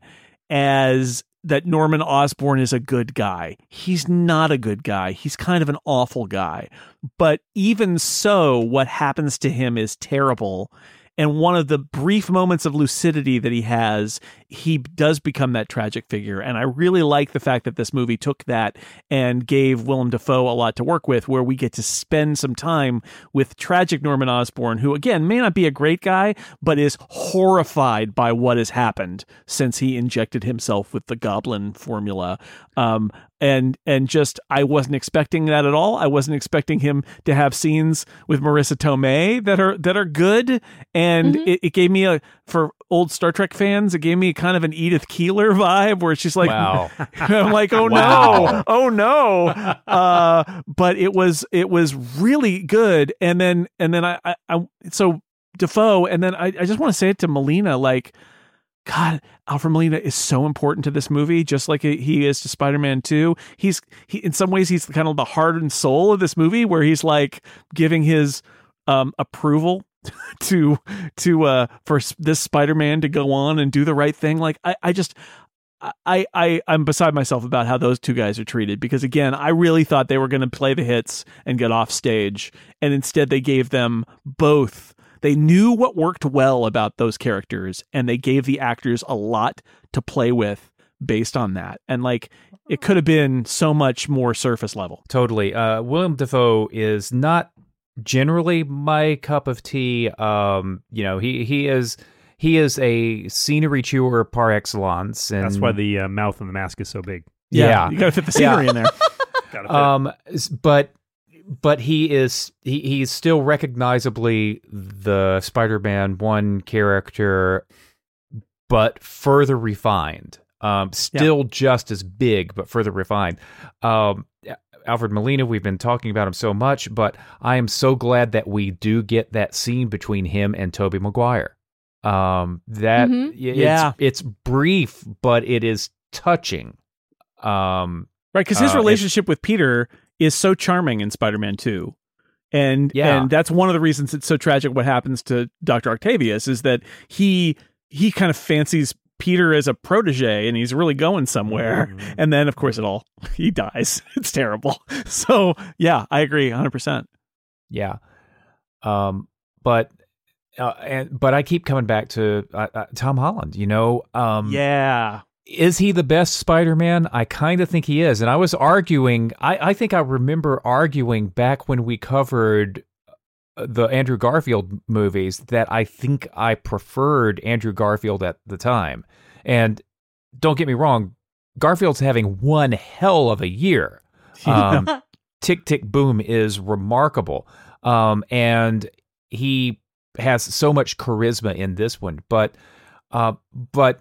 as that Norman Osborn is a good guy. He's not a good guy. He's kind of an awful guy. But even so, what happens to him is terrible. And one of the brief moments of lucidity that he has, he does become that tragic figure. And I really like the fact that this movie took that and gave Willem Dafoe a lot to work with, where we get to spend some time with tragic Norman Osborn, who, again, may not be a great guy, but is horrified by what has happened since he injected himself with the goblin formula. Um, and and just I wasn't expecting that at all. I wasn't expecting him to have scenes with Marisa Tomei that are that are good, and it, it gave me a for old Star Trek fans, it gave me kind of an Edith Keeler vibe where she's like, Wow. I'm like, oh no, oh no. Uh, but it was it was really good, and then and then I I, I so Dafoe, and then I, I just want to say it to Molina, like. God, Alfred Molina is so important to this movie, just like he is to Spider-Man 2. He's he in some ways he's kind of the heart and soul of this movie, where he's like giving his um, approval to to uh for this Spider-Man to go on and do the right thing. Like I, I just I, I I'm beside myself about how those two guys are treated because again, I really thought they were going to play the hits and get off stage, and instead they gave them both. They knew what worked well about those characters, and they gave the actors a lot to play with based on that. And like, it could have been so much more surface level. Totally. Uh, Willem Dafoe is not generally my cup of tea. Um, you know, he he is he is a scenery chewer par excellence, and That's why the uh, mouth and the mask is so big. yeah. you got to fit the scenery in there. Um, but but he is he he's still recognizably the Spider-Man one character, but further refined. Um, still just as big, but further refined. Um, Alfred Molina, we've been talking about him so much, but I am so glad that we do get that scene between him and Tobey Maguire. Um, that Mhm. it's, Yeah. it's brief, but it is touching. Um, Right, because his Uh, relationship with Peter is so charming in Spider-Man 2. And Yeah. and that's one of the reasons it's so tragic what happens to Dr. Octavius is that he he kind of fancies Peter as a protege and he's really going somewhere. Mhm. And then of course it all he dies. It's terrible. So, yeah, I agree 100%. Yeah. Um, but uh, and but I keep coming back to uh, uh, Tom Holland. You know, um, yeah. Is he the best Spider-Man? I kind of think he is. And I was arguing. I I think I remember arguing back when we covered uh, the Andrew Garfield movies that I think I preferred Andrew Garfield at the time. And don't get me wrong, Garfield's having one hell of a year. Um, Tick Tick Boom is remarkable. Um, and he has so much charisma in this one. But uh, but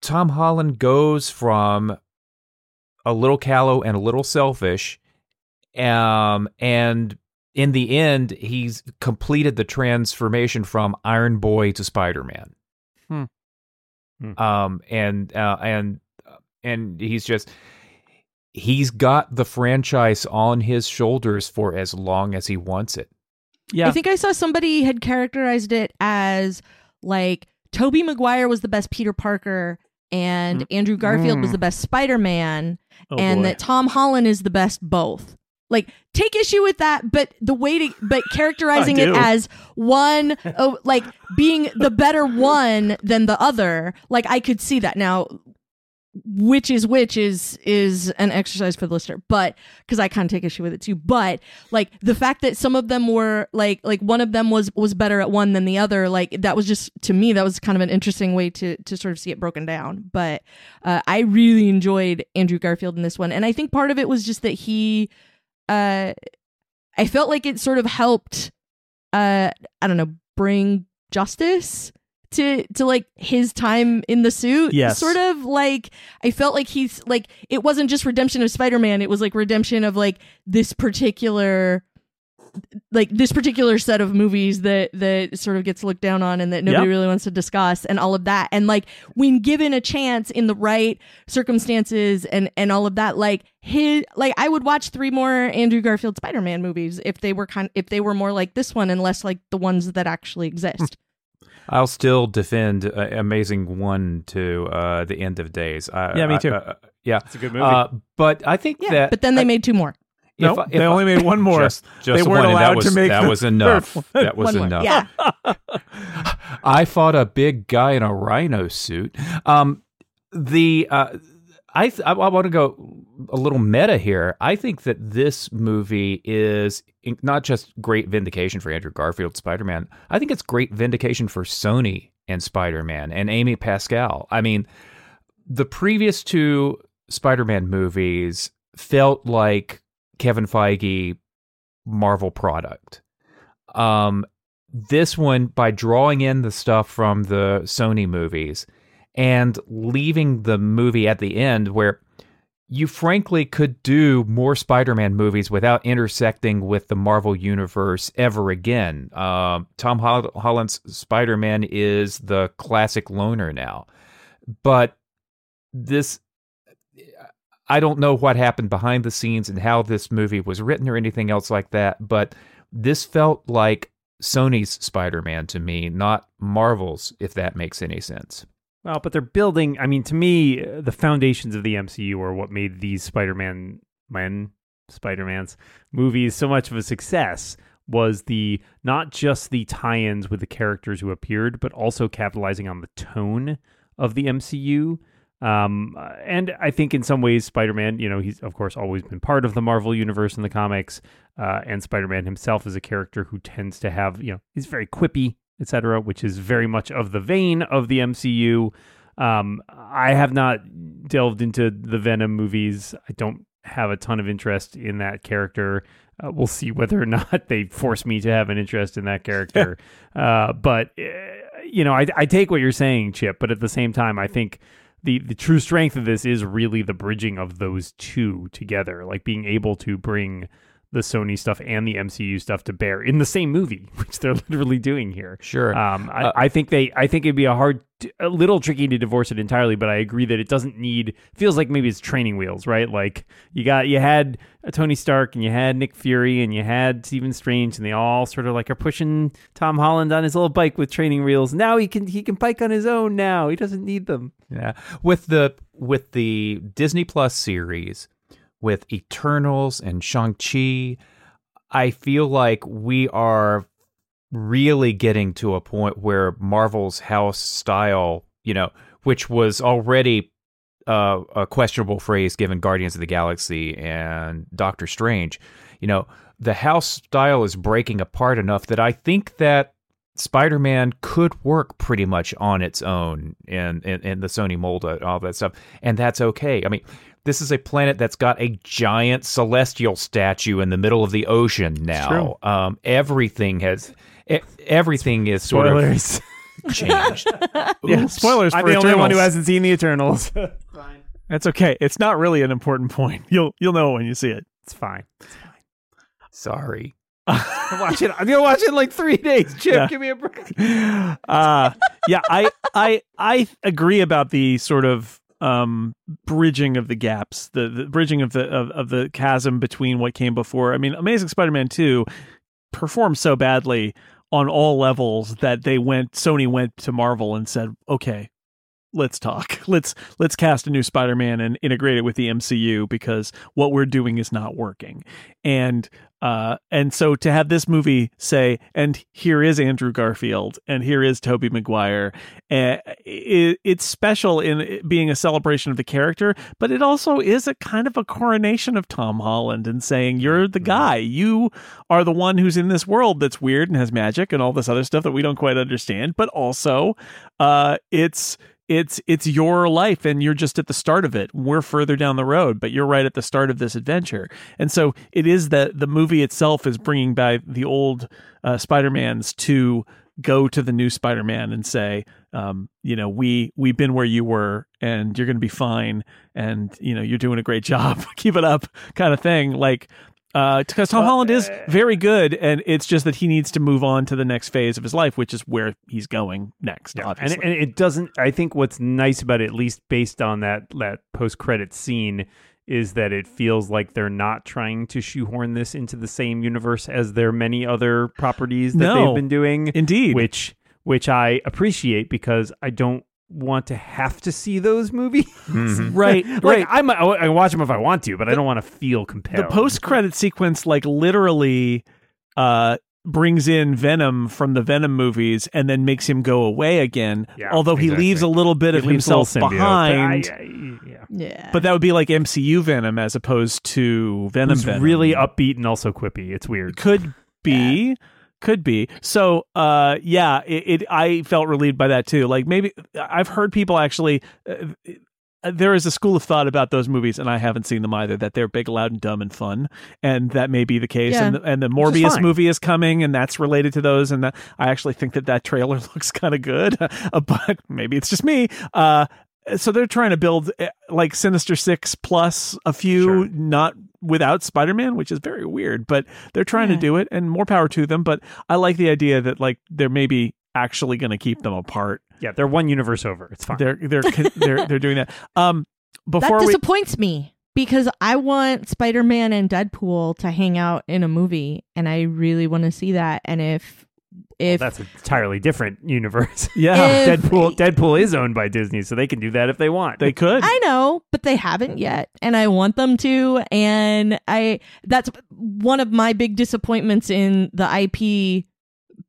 Tom Holland goes from a little callow and a little selfish. Um, and in the end, he's completed the transformation from Iron Boy to Spider Man. Hmm. Hmm. Um, and uh, and and he's just he's got the franchise on his shoulders for as long as he wants it. Yeah. I think I saw somebody had characterized it as like Tobey Maguire was the best Peter Parker and Andrew Garfield was Mm. the best Spider-Man Oh, and boy. that Tom Holland is the best both. Like take issue with that, but the way to but characterizing it as one oh like being the better one than the other, like I could see that. Now which is which is is an exercise for the listener but because i kind of take issue with it too but like the fact that some of them were like like one of them was was better at one than the other like that was just to me that was kind of an interesting way to to sort of see it broken down but uh, i really enjoyed andrew garfield in this one and i think part of it was just that he uh i felt like it sort of helped uh i don't know bring justice to to like his time in the suit Yes. sort of like i felt like he's like it wasn't just redemption of spider-man it was like redemption of like this particular like this particular set of movies that that sort of gets looked down on and that nobody Yep. really wants to discuss and all of that and like when given a chance in the right circumstances and and all of that like his like i would watch three more andrew garfield spider-man movies if they were kind if they were more like this one and less like the ones that actually exist I'll still defend uh, Amazing One to uh, the end of days. I, Yeah, me I- too. uh, yeah, It's a good movie. uh, but I think yeah that. but then they made two more if Nope, they I- only made one more. Just, just They weren't one, allowed that was, to make that the was enough. That was enough. yeah I fought a big guy in a rhino suit. Um, the uh, I th- I, want to go a little meta here. I think that this movie is not just great vindication for Andrew Garfield Spider Man. I think it's great vindication for Sony and Spider Man and Amy Pascal. I mean, the previous two Spider Man movies felt like Kevin Feige Marvel product. Um, this one by drawing in the stuff from the Sony movies and leaving the movie at the end where you frankly could do more Spider-Man movies without intersecting with the Marvel universe ever again. Um, Tom Holl- Holland's Spider-Man is the classic loner now, but this I don't know what happened behind the scenes and how this movie was written or anything else like that, but this felt like Sony's Spider-Man to me, not Marvel's, if that makes any sense. Well, but they're building. I mean, to me, the foundations of the MCU are what made these Spider-Man, men, Spider-Man's movies so much of a success. Was the not just the tie-ins with the characters who appeared, but also capitalizing on the tone of the MCU. Um, and I think in some ways, Spider-Man, you know, he's of course always been part of the Marvel universe in the comics, uh, and Spider-Man himself is a character who tends to have, you know, he's very quippy, etc., which is very much of the vein of the MCU. Um, I have not delved into the Venom movies. I don't have a ton of interest in that character. Uh, we'll see whether or not they force me to have an interest in that character. uh, but uh, you know, I, I take what you're saying, Chip, but at the same time, I think the the true strength of this is really the bridging of those two together, like being able to bring the Sony stuff and the MCU stuff to bear in the same movie, which they're literally doing here. Sure. Um, I, Uh, I think they, I think it'd be a hard, a little tricky to divorce it entirely, but I agree that it doesn't need. Feels like maybe it's training wheels, right? Like you got, you had Tony Stark and you had Nick Fury and you had Stephen Strange, and they all sort of like are pushing Tom Holland on his little bike with training wheels. Now he can, he can bike on his own. Now he doesn't need them. Yeah, with the with the Disney Plus series, with Eternals and Shang Chi, I feel like we are really getting to a point where Marvel's house style, you know, which was already uh, a questionable phrase given Guardians of the Galaxy and Doctor Strange, you know, the house style is breaking apart enough that I think that Spider-Man could work pretty much on its own in, in, in the Sony mold and all that stuff, and that's okay. I mean, this is a planet that's got a giant celestial statue in the middle of the ocean now. Um, everything has, e- everything is sort Spoilers. of changed. Yeah, Oops. spoilers I'm for the only one who hasn't seen the Eternals. That's okay. It's not really an important point. You'll you'll know when you see it. it's fine. Sorry. I'm watching. I'm gonna watch it in like three days. Chip, Yeah. give me a break. uh yeah i i i agree about the sort of um bridging of the gaps the, the bridging of the of, of the chasm between what came before. I mean amazing spider-man 2 performed so badly on all levels that they went sony went to marvel and said okay let's talk. Let's let's cast a new spider-man and integrate it with the mcu because what we're doing is not working. And uh, and so to have this movie say, and here is Andrew Garfield, and here is Tobey Maguire, uh, it, it's special in it being a celebration of the character, but it also is a kind of a coronation of Tom Holland and saying, you're the guy. You are the one who's in this world that's weird and has magic and all this other stuff that we don't quite understand, but also uh, it's it's it's your life and you're just at the start of it. We're further down the road but you're right at the start of this adventure. And so it is that the movie itself is bringing back the old uh, spider-mans to go to the new spider-man and say um, you know we we've been where you were and you're going to be fine and you know you're doing a great job. Keep it up kind of thing. Like Uh, because Tom Holland is eh. very good, and it's just that he needs to move on to the next phase of his life, which is where he's going next. and, obviously, and it doesn't. I think what's nice about it, at least based on that that post credit scene, is that it feels like they're not trying to shoehorn this into the same universe as their many other properties that No. they've been doing. indeed, which which I appreciate because I don't want to have to see those movies. Mhm. right, like right. I might I watch them if I want to, but I don't want to feel compelled. the post credit sequence like literally uh brings in Venom from the Venom movies and then makes him go away again. Yeah, although he exactly. leaves a little bit It of leaves a little himself symbiote, but behind. I- I- yeah. Yeah. But that would be like MCU Venom as opposed to Venom. Venom. really upbeat and also quippy. It's weird. could be could be so uh yeah it, it i felt relieved by that too like maybe i've heard people actually uh, there is a school of thought about those movies and i haven't seen them either that they're big loud and dumb and fun and that may be the case Yeah. and, the, and the morbius movie is coming and that's related to those and that, i actually think that that trailer looks kind of good uh, but maybe it's just me uh so they're trying to build uh, like Sinister Six plus a few, Sure. not without Spider Man, which is very weird. But they're trying Yeah. to do it, and more power to them. But I like the idea that like they're maybe actually going to keep them apart. Yeah, they're one universe over. It's fine. They're they're they're they're doing that. Um, before that we disappoints me because I want Spider Man and Deadpool to hang out in a movie, and I really want to see that. And if if Well, that's an entirely different universe. yeah If- Deadpool Deadpool is owned by Disney, so they can do that if they want. they could I know, but they haven't yet, and I want them to. And I that's one of my big disappointments in the IP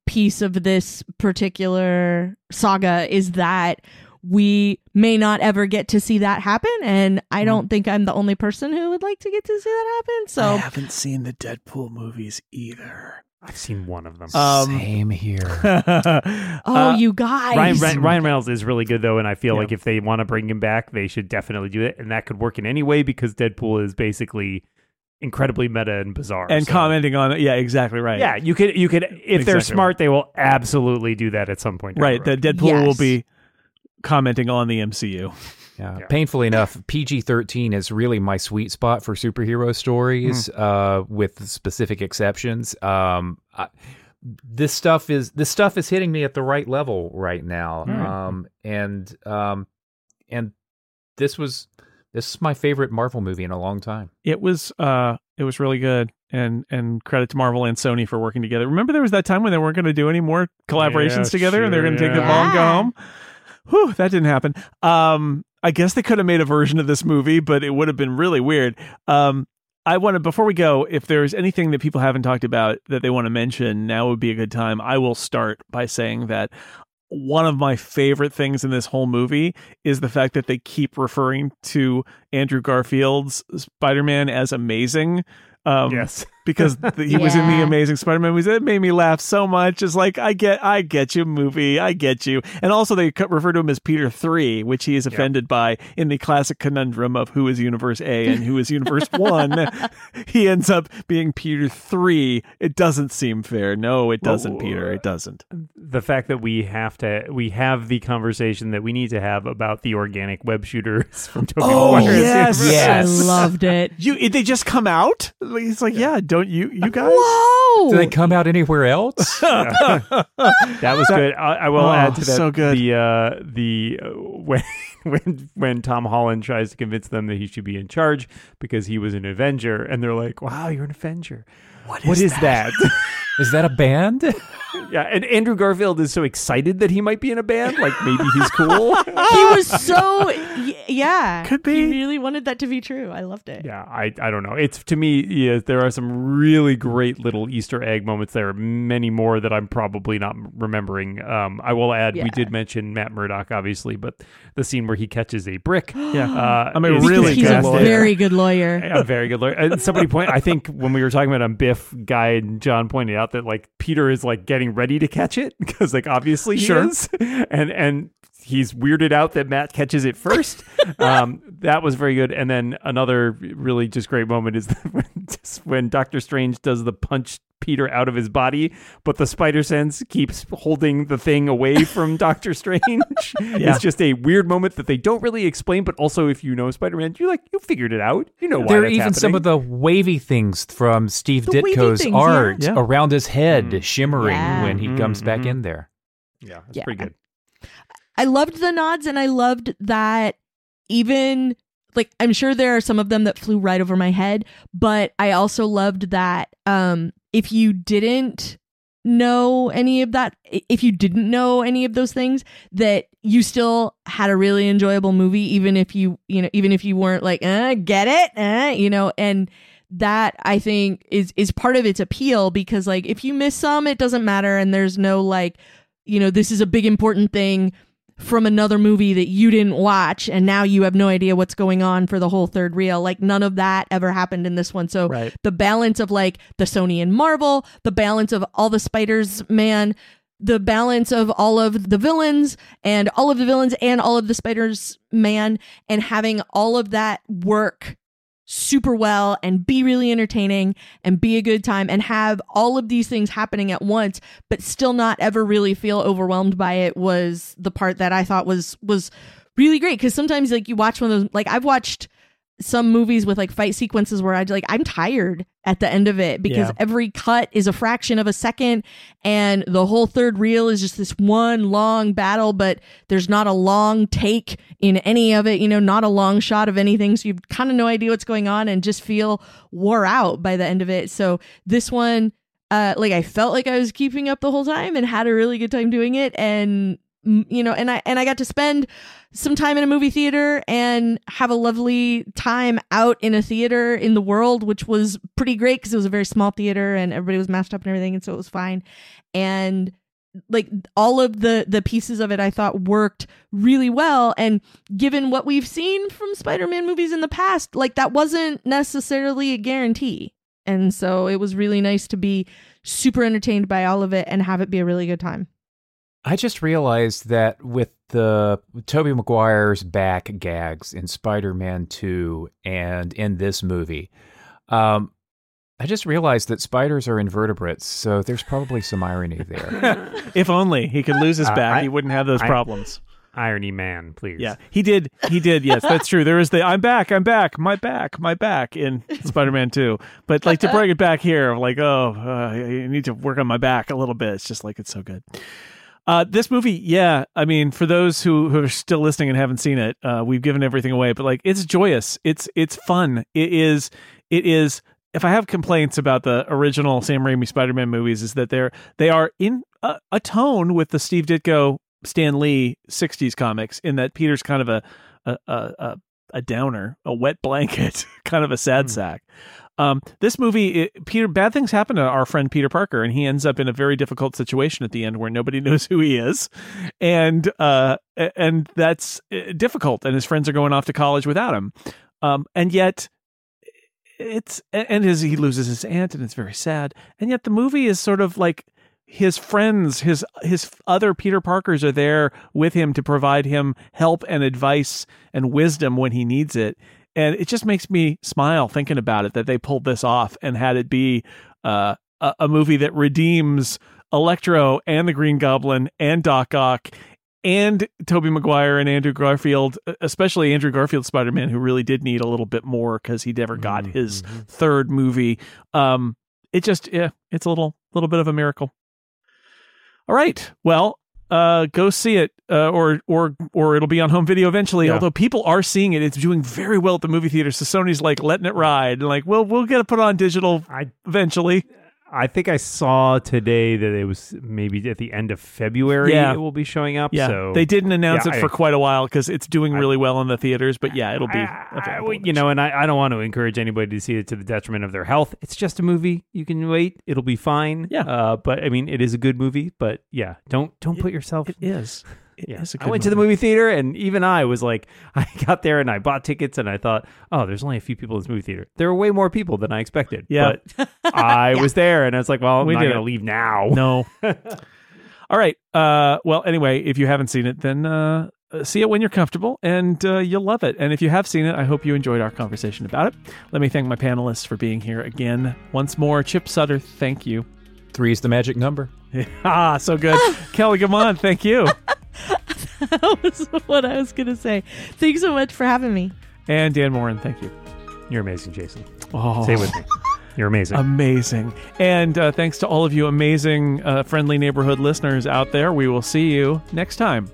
piece of this particular saga is that we may not ever get to see that happen and i don't mm. think i'm the only person who would like to get to see that happen So I haven't seen the Deadpool movies either. I've seen one of them. Um, Same here. oh Uh, you guys Ryan, Ryan Ryan Reynolds is really good though, and I feel Yeah. like if they want to bring him back, they should definitely do it, and that could work in any way because Deadpool is basically incredibly meta and bizarre. and so- commenting on it. Yeah, exactly right. Yeah, you could you could if they're Exactly smart, they will absolutely do that at some point. right. the That road. Deadpool will be commenting on the MCU. Yeah. Yeah. Painfully enough, PG 13 is really my sweet spot for superhero stories, uh, with specific exceptions. Um, I, this stuff is this stuff is hitting me at the right level right now. Hmm. Um, and um, and this was this is my favorite Marvel movie in a long time. It was uh it was really good. And and credit to Marvel and Sony for working together. Remember there was that time when they weren't going to do any more collaborations Yeah, together and they're going to take the yeah. ball and go home. Whew, that didn't happen. Um I guess they could have made a version of this movie, but it would have been really weird. Um I want to before we go, if there's anything that people haven't talked about that they want to mention, now would be a good time. I will start by saying that one of my favorite things in this whole movie is the fact that they keep referring to Andrew Garfield's Spider-Man as amazing. Um, yes, because the, he was in the Amazing Spider-Man movies. It made me laugh so much. It's like I get, I get you, movie, I get you. And also they refer to him as Peter Three, which he is offended by in the classic conundrum of who is Universe A and who is Universe One. he ends up being Peter Three. It doesn't seem fair. No, it doesn't, Well, Peter. It doesn't. the fact that we have to we have the conversation that we need to have about the organic web shooters from Tobey Oh, Maguire's yes. Yes. I loved it. You, they just come out. It's like, yeah, don't you, you guys? Whoa! Do they come out anywhere else? that was good. I, I will Oh, add to that so good. the uh, the uh, when when when Tom Holland tries to convince them that he should be in charge because he was an Avenger, and they're like, "Wow, you're an Avenger. What is, that?" is that a band? yeah, and Andrew Garfield is so excited that he might be in a band, like maybe he's cool. he was so y- yeah. Could be. He really wanted that to be true. I loved it. Yeah, I I don't know. It's to me, yeah, there are some really great little Easter egg moments. There are many more that I'm probably not remembering. Um, I will add, we did mention Matt Murdock, obviously, but the scene where he catches a brick. Yeah. Uh, I'm a really Because he's a good fantastic. very good lawyer. a very good lawyer. And somebody point. I think when we were talking about on Biff, Guy and John pointed out that like Peter is like getting ready to catch it because like obviously he Sure. is, and and he's weirded out that Matt catches it first. um, that was very good. And then another really just great moment is when, just when Doctor Strange does the punch Peter out of his body, but the spider sense keeps holding the thing away from Doctor Strange. It's just a weird moment that they don't really explain, but also if you know Spider-Man, you like you figured it out. You know why there are that's even some of the wavy things from Steve The Ditko's things, art Yeah. around his head Mm. shimmering Yeah. when he Mhm, comes back mhm. in there. Yeah, it's Yeah. pretty good. I loved the nods and I loved that even like I'm sure there are some of them that flew right over my head, but I also loved that um if you didn't know any of that if you didn't know any of those things that you still had a really enjoyable movie even if you you know even if you weren't like uh, get it? Uh, you know and that I think is is part of its appeal because like if you miss some it doesn't matter and there's no like you know this is a big important thing from another movie that you didn't watch and now you have no idea what's going on for the whole third reel like none of that ever happened in this one so Right. the balance of like the Sony and Marvel the balance of all the spiders man the balance of all of the villains and all of the villains and all of the spiders man and having all of that work super well and be really entertaining and be a good time and have all of these things happening at once but still not ever really feel overwhelmed by it was the part that I thought was was really great. Because sometimes like you watch one of those like I've watched some movies with like fight sequences where I like I'm tired at the end of it because Yeah. every cut is a fraction of a second and the whole third reel is just this one long battle but there's not a long take in any of it you know not a long shot of anything so you've kind of no idea what's going on and just feel wore out by the end of it so this one uh like I felt like I was keeping up the whole time and had a really good time doing it and mm, you know and I and I got to spend some time in a movie theater and have a lovely time out in a theater in the world, which was pretty great because it was a very small theater and everybody was masked up and everything, and so it was fine. And like all of the the pieces of it I thought worked really well. And given what we've seen from Spider-Man movies in the past like that wasn't necessarily a guarantee. And so it was really nice to be super entertained by all of it and have it be a really good time I just realized that with the Tobey Maguire's back gags in Spider-Man 2 and in this movie, Um, I just realized that spiders are invertebrates, so there's probably some irony there. If only he could lose his Uh, back, I- he wouldn't have those I- problems. Irony man, please. Yeah, he did. He did. Yes, that's true. There is the "I'm back, I'm back, my back, my back" in Spider-Man Two. But like to bring it back here, like, oh, uh, I need to work on my back a little bit. It's just like it's so good. Uh, this movie, yeah. I mean, for those who, who are still listening and haven't seen it, uh, we've given everything away. But like, it's joyous. It's it's fun. It is. It is. If I have complaints about the original Sam Raimi Spider-Man movies, is that they're they are in a, a tone with the Steve Ditko Stan Lee '60s comics, in that Peter's kind of a a a, a, a downer, a wet blanket, kind of a sad sack. Um, this movie, it, Peter, bad things happen to our friend Peter Parker, and he ends up in a very difficult situation at the end where nobody knows who he is, and uh, and that's uh, difficult. And his friends are going off to college without him, um, and yet it's and his he loses his aunt, and it's very sad. And yet the movie is sort of like his friends, his his other Peter Parkers are there with him to provide him help and advice and wisdom when he needs it. And it just makes me smile thinking about it that they pulled this off and had it be uh, a, a movie that redeems Electro and the Green Goblin and Doc Ock and Tobey Maguire and Andrew Garfield, especially Andrew Garfield Spider Man, who really did need a little bit more because he never got Mhm, his mhm. third movie. Um, it just yeah, it's a little little bit of a miracle. All right, well, uh, go see it, uh, or or or it'll be on home video eventually. Yeah. Although people are seeing it, it's doing very well at the movie theater. So Sony's like letting it ride, and like, well, we'll get it put on digital I eventually. I think I saw today that it was maybe at the end of February Yeah. it will be showing up. Yeah, so they didn't announce Yeah, it I- for quite a while because it's doing I- really well in the theaters. But yeah, it'll be. I- I- you know, and I, I don't want to encourage anybody to see it to the detriment of their health. It's just a movie. You can wait; it'll be fine. Yeah. Uh, but I mean, it is a good movie. But yeah, don't don't put yourself. it is. It yeah. is a I good went to the movie theater, and even I was like, I got there and I bought tickets, and I thought, oh, there's only a few people in this movie theater. There were way more people than I expected. Yeah. But I was there, and I was like, well, I'm We not going to leave now. No. All right. Uh, well, anyway, if you haven't seen it, then uh, see it when you're comfortable, and uh, you'll love it. And if you have seen it, I hope you enjoyed our conversation about it. Let me thank my panelists for being here again once more. Chip Sudderth, thank you. Three's the magic number. ah, so good. Kelly Guimont. thank you. that was what I was gonna say. Thanks so much for having me. And Dan Moren, thank you. You're amazing, Jason. Oh, Say it with me. You're amazing. Amazing. And uh, thanks to all of you amazing, uh, friendly neighborhood listeners out there. We will see you next time.